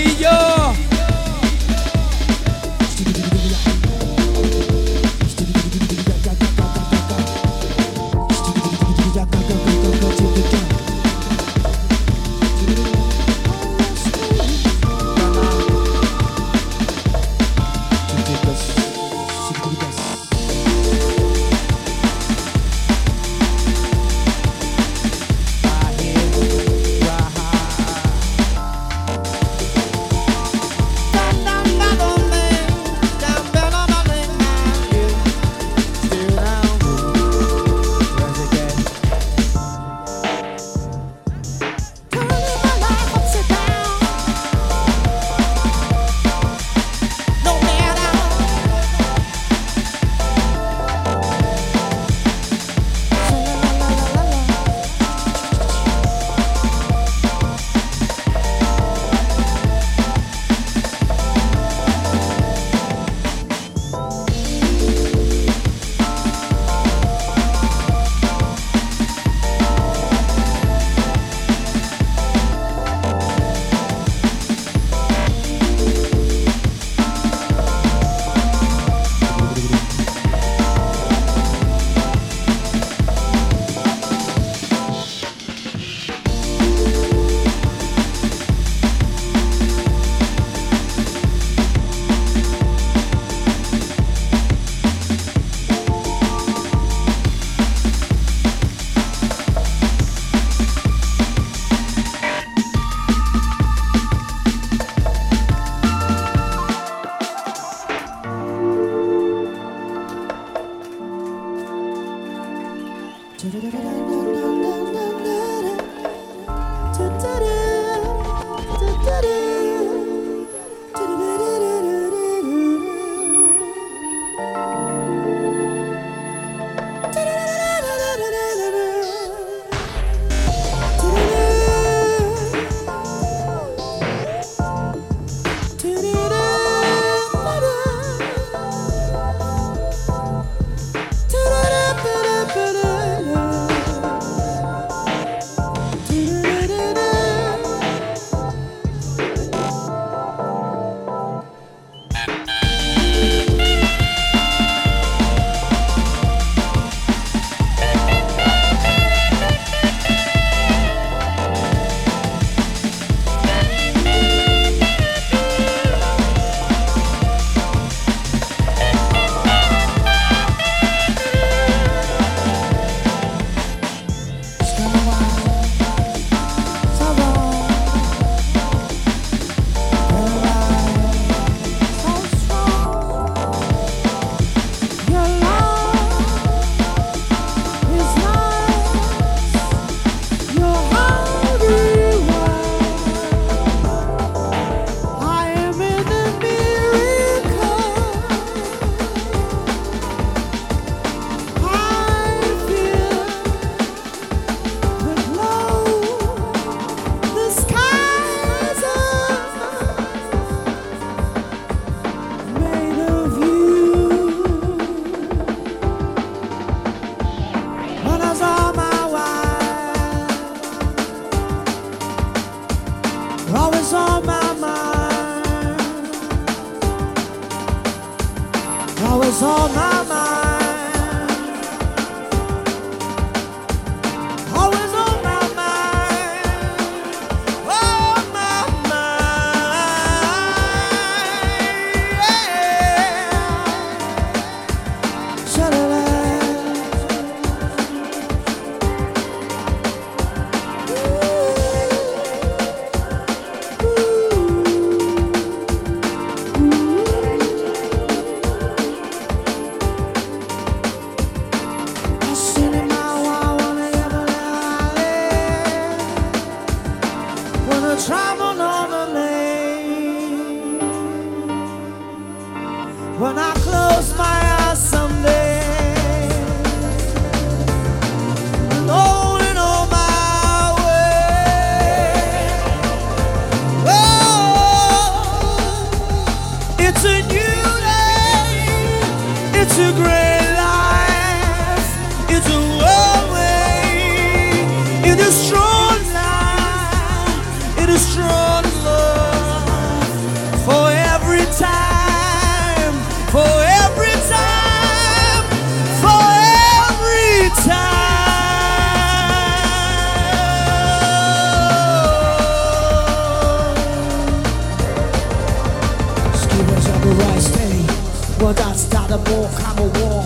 That's not a more common war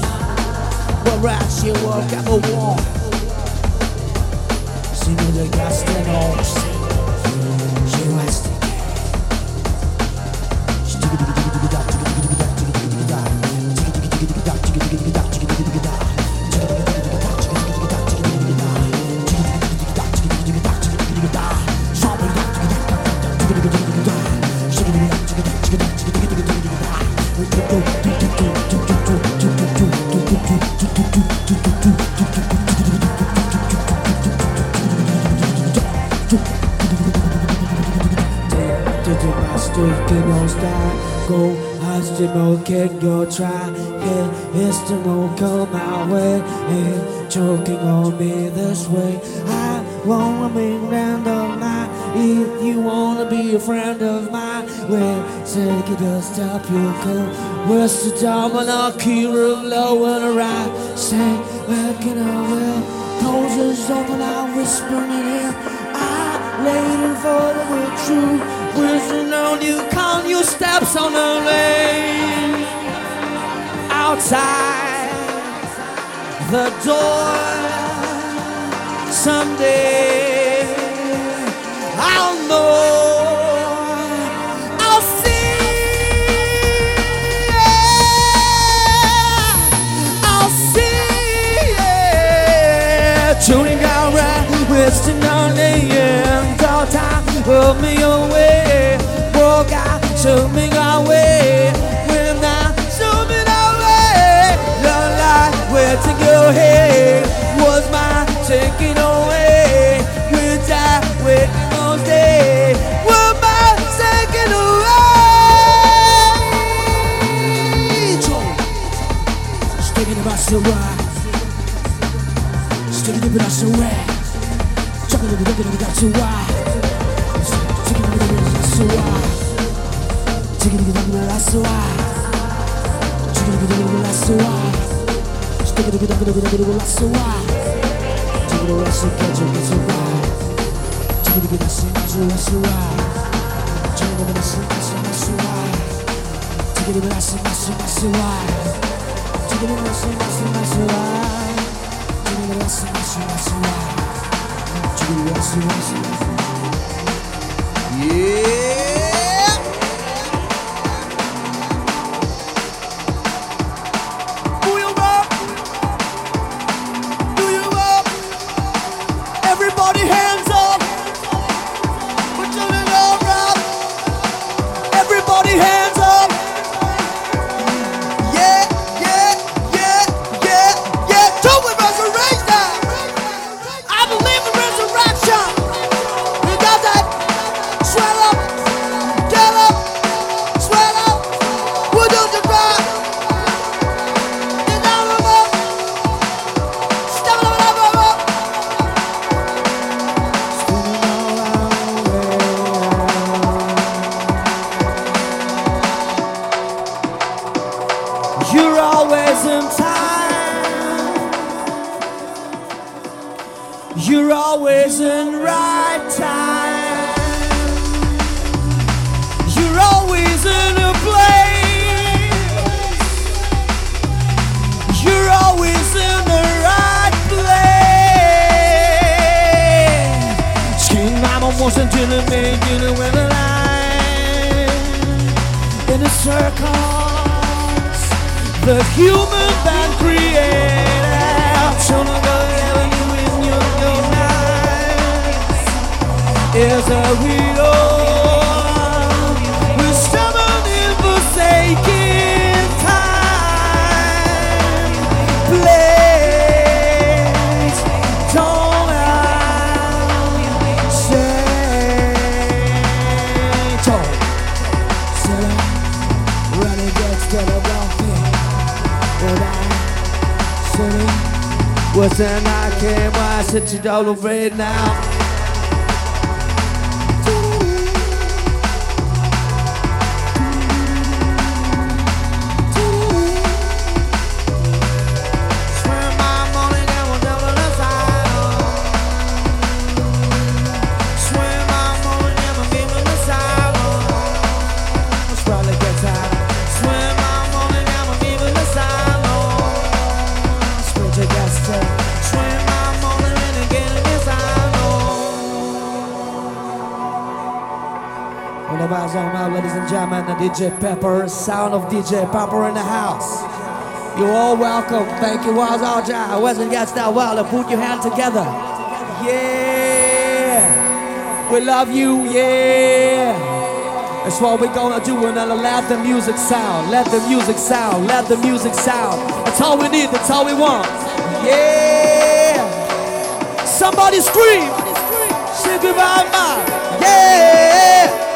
Whereas you work at a war See me the gas and all you can go try Yeah, it's no come my way. And choking on me this way. I wanna be of mine. If you wanna be a friend of mine Well, take it to stop your cold Where's the I'll keep her low and around Say, where can I well Close his open, I'm whispering in here I waiting for the truth. Wishing on you, count your steps on the lane. Outside the door. Someday I'll know. I'll see. I'll see. Yeah. Tuning out right, wasting on the end of time. Put me away, show me our way. When I show me our way, the light where to go. Hey, was my taking away. We die waiting all day. Was my taking away. Sticking about so right. Sticking it about so. Chucking it about so right. Sticking it about so right. Sticking it about so catch it so right. Sticking it about so so so right. Sticking it about so so so right. Sticking it about so so so right. Sticking it about so so so right. Sticking it about so so so right. Sticking it about so so so Yeah. DJ Pepper, sound of DJ Pepper in the house. You're all welcome. Thank you, Waz. Wasn't gets that well. Put your hand together. Yeah. We love you. Yeah. That's what we're gonna do. And then let the music sound. Let the music sound. Let the music sound. That's all we need. That's all we want. Yeah. Somebody scream. Goodbye, man. Yeah.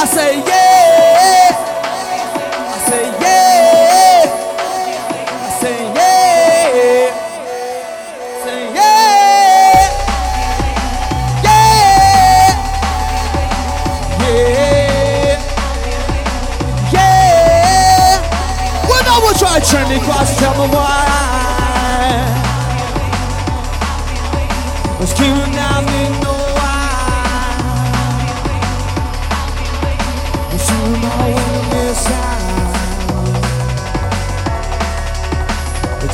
I say yeah. I say yeah. I say yeah. Say yeah. Yeah. Yeah. Yeah. When I was trying to turn me cross, tell me why. Was screaming down me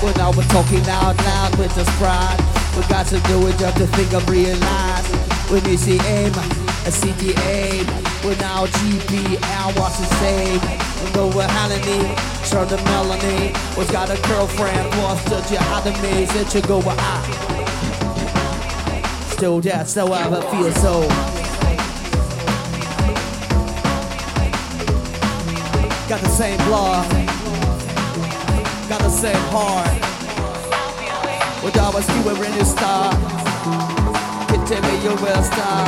When I was talking out loud with this pride, we got to do it just to think of realize. When you see aim, a CTA, when now GPL was the same. Go with Halloween, turn the Melanie, was got a girlfriend, was the jihadami, said you go with I. Still that's how I feel so. Got the same blood, got the same heart. With always you were in your star. Can tell me you're a star.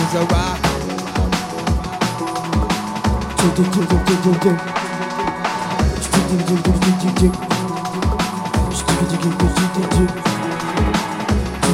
It's a rock. What's the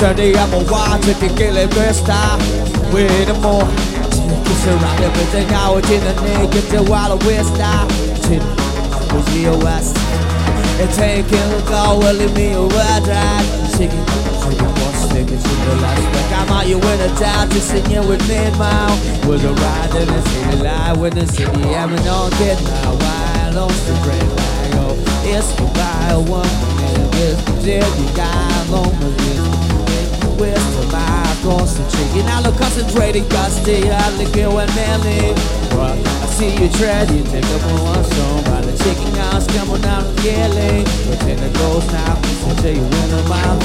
day I'm a watch if you kill it best time Wait a more Kiss around everything out in the naked the wild west now Chin was the west It taking go will leave me a shaking, what's sick it's in the last week. I'm out you in the town, just singing with me now. Was a ride in the city, live with the city, I'm on get now. Wild on the great oh, it's the one, it's the dead, you got on the with my concentrating I look concentrating cause they are looking when they But I see you try take up on somebody Chicken house coming out and yelling Pretend it goes now I'll tell you when I'm out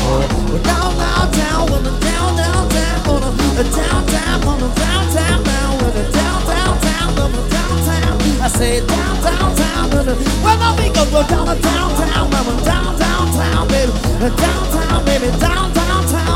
We're down downtown when I'm down downtown on a downtown on a downtown now when I'm down downtown on a downtown I say down downtown when I'm when I'm go down downtown when I'm down downtown baby downtown baby downtown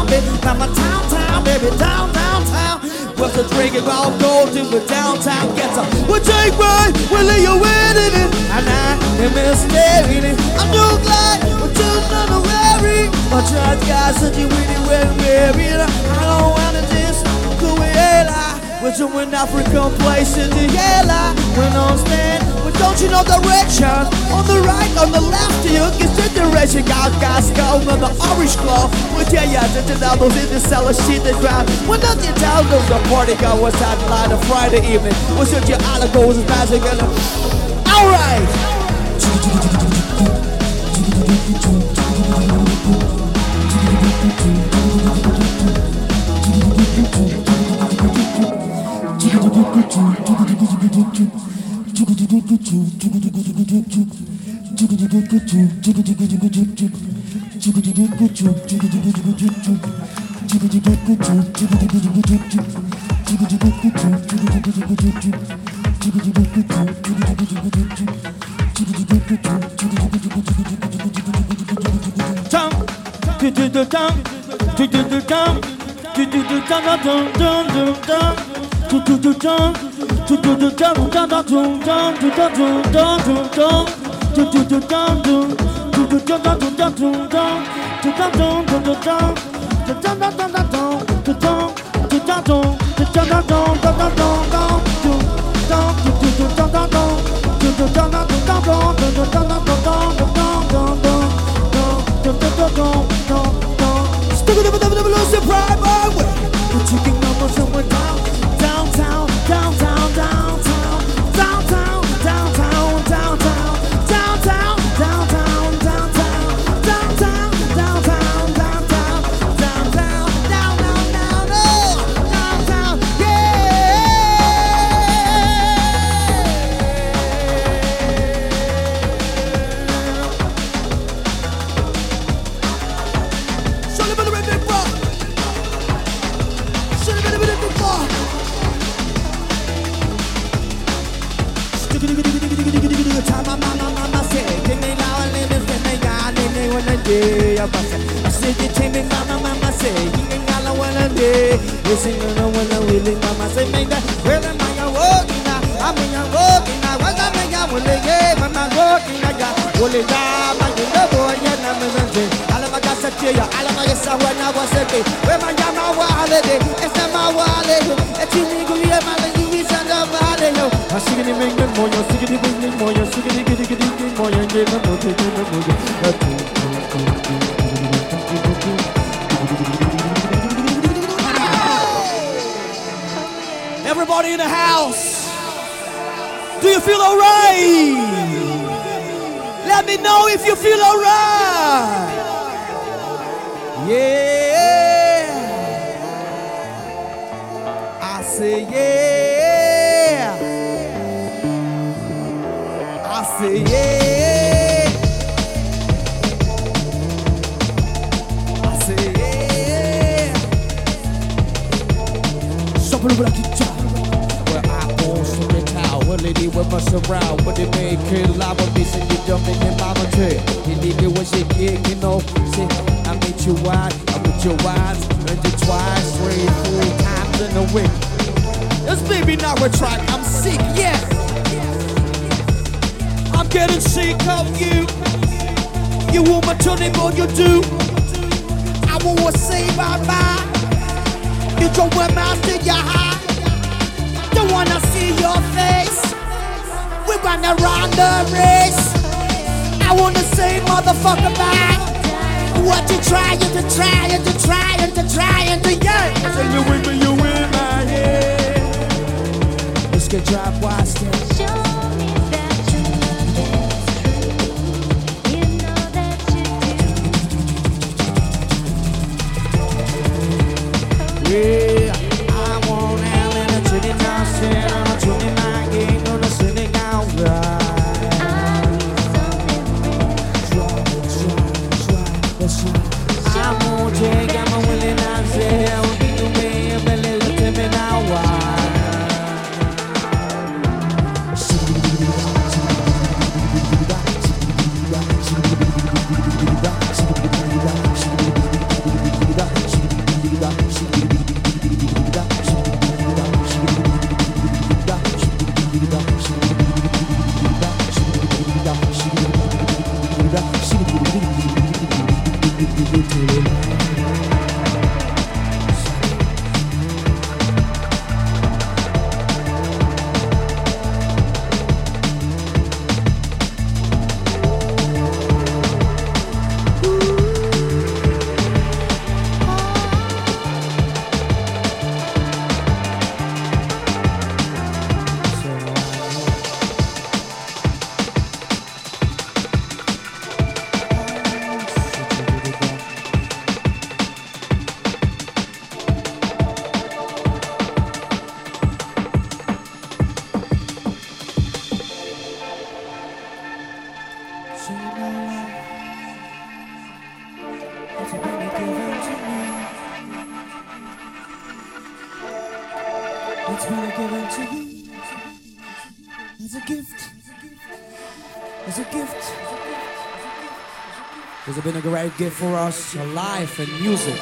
baby, my downtown, baby, down, downtown. What's the drinking about gold to the downtown ghetto? We'll take right, we'll lay you in it, and I am mistaken. I'm no glad, but you're not worry. My church guys said you really well married. I don't wanna Kuela. We're doing African places, yeah, when on stand. But don't you know direction? On the right, on the left, you can see the direction. Got gas on the orange claw. We tell ya that the doubles in the cellar, shit the ground. When nothing down goes the party go was that line of Friday evening. Was it your island goes as magic and uh, Alright! Dum, do do do dum, do do do dum, do do do dum dum dum dum Stick it up, double, double, double, surprise, boy. Somewhere down downtown, downtown, downtown, Listen, you know when I'm willing, mama say make that Well, I'm not walking now, I'm not walking now What I'm not willing, yeah, I'm not walking now Yeah, willing, yeah, man, you know not yeah, now me mention All of my gas up here, all of my gas up when I was a day Well, my jam, my wallet, it's not my wallet It's you, nigga, yeah, my lady, we send up my day, yo I'm singing the main gun, boy, I'm singing the good name, boy I'm singing the giddy, giddy, giddy, boy I'm getting a motor, getting a motor, a motor, a motor Everybody in the house, do you feel alright? Let me know if you feel alright. Yeah. I say yeah. I say yeah. Lady with my surround. But it live. But they say you jumping in tree. You need it when she get, you know. See, I meet you wide. I meet you wide. And you twice, three, four times in a week. This baby not a track. I'm sick, yeah. I'm getting sick of you. You want my Tony boy, you do. I wanna say bye bye. You don't want my to your high. Don't wanna see your face. We run around the race. I wanna say motherfucker back. What you trying to trying to trying to trying to yeah. Say you with me, you in my head. Let's get drive wide still. Show me Gift for us, a life and music,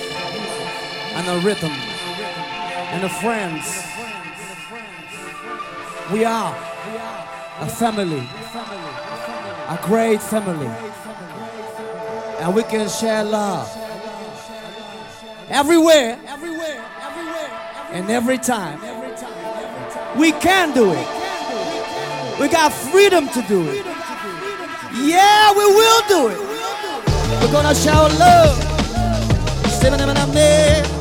and a rhythm, and a friends. We are a family, a great family, and we can share love everywhere, everywhere, everywhere, and every time. We can do it. We got freedom to do it. Yeah, we will do it. We're gonna show love. Ain't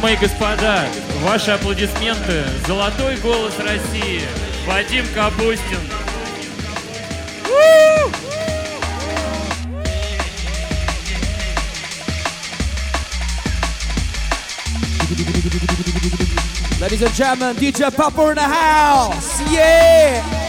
Дамы и господа, ваши аплодисменты. Золотой голос России. Вадим Капустин. Ladies and gentlemen, DJ Papa in the house. Yeah.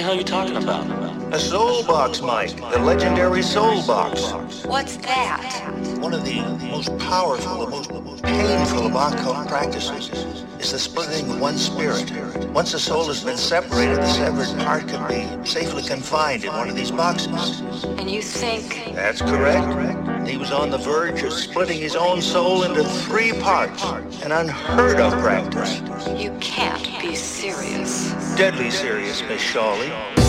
The hell are you talking about? a soul box, Mike, the legendary soul box. What's that? One of the most powerful, the most painful of occult practices is the splitting of one spirit. Once a soul has been separated, the severed part can be safely confined in one of these boxes. And you think That's correct. He was on the verge of splitting his own soul into three parts, an unheard of practice. you can't be serious? Deadly serious, Miss Shawley.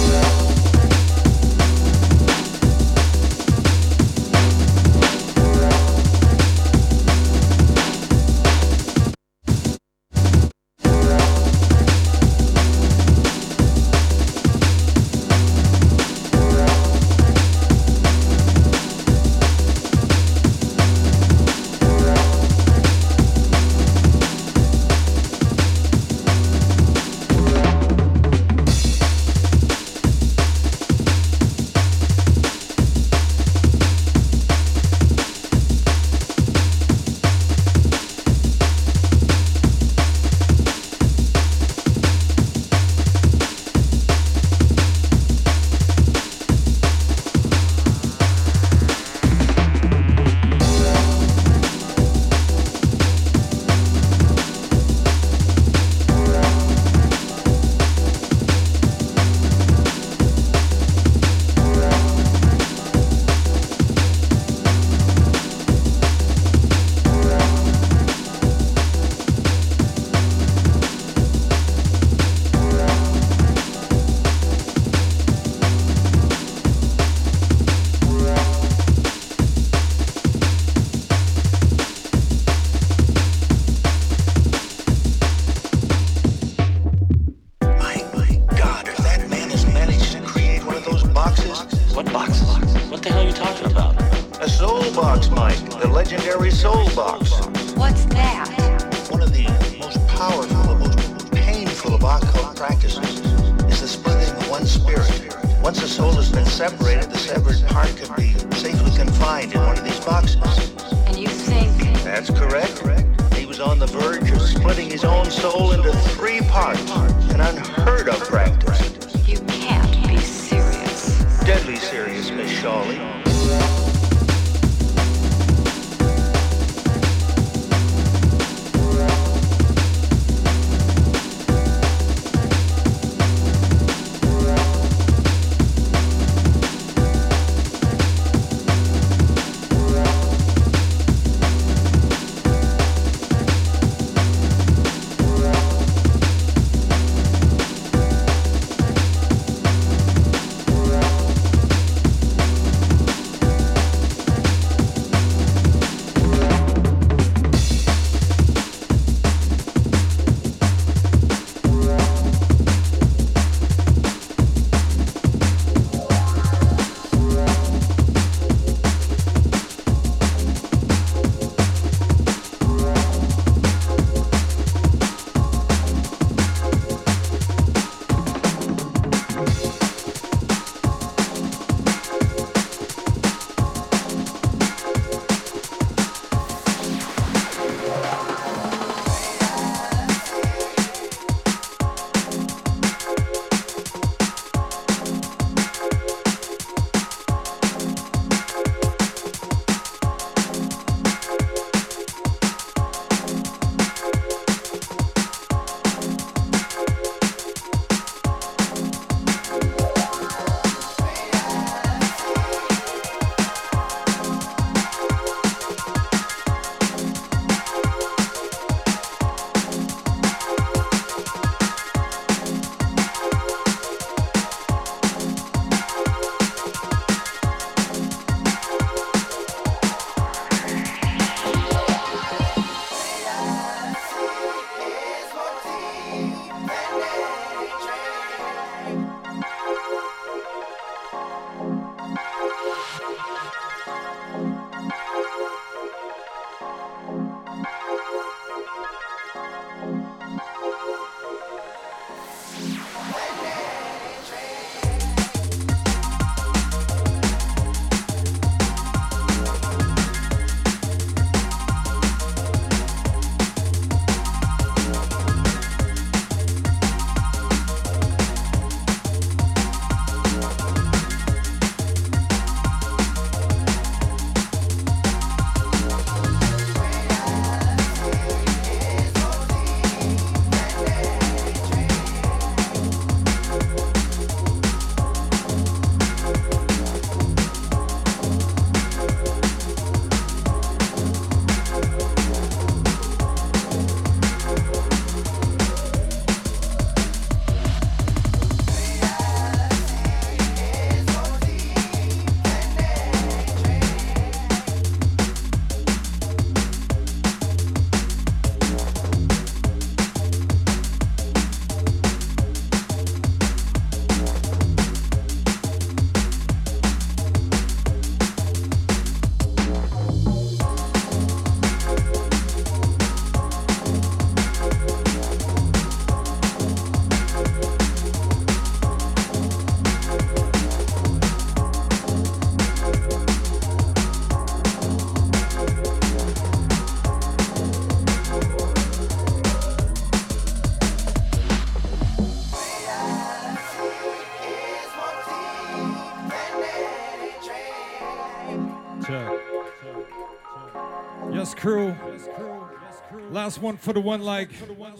Last one for the one like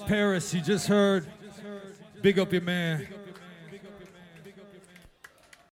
Paris. You just heard. Big up your man.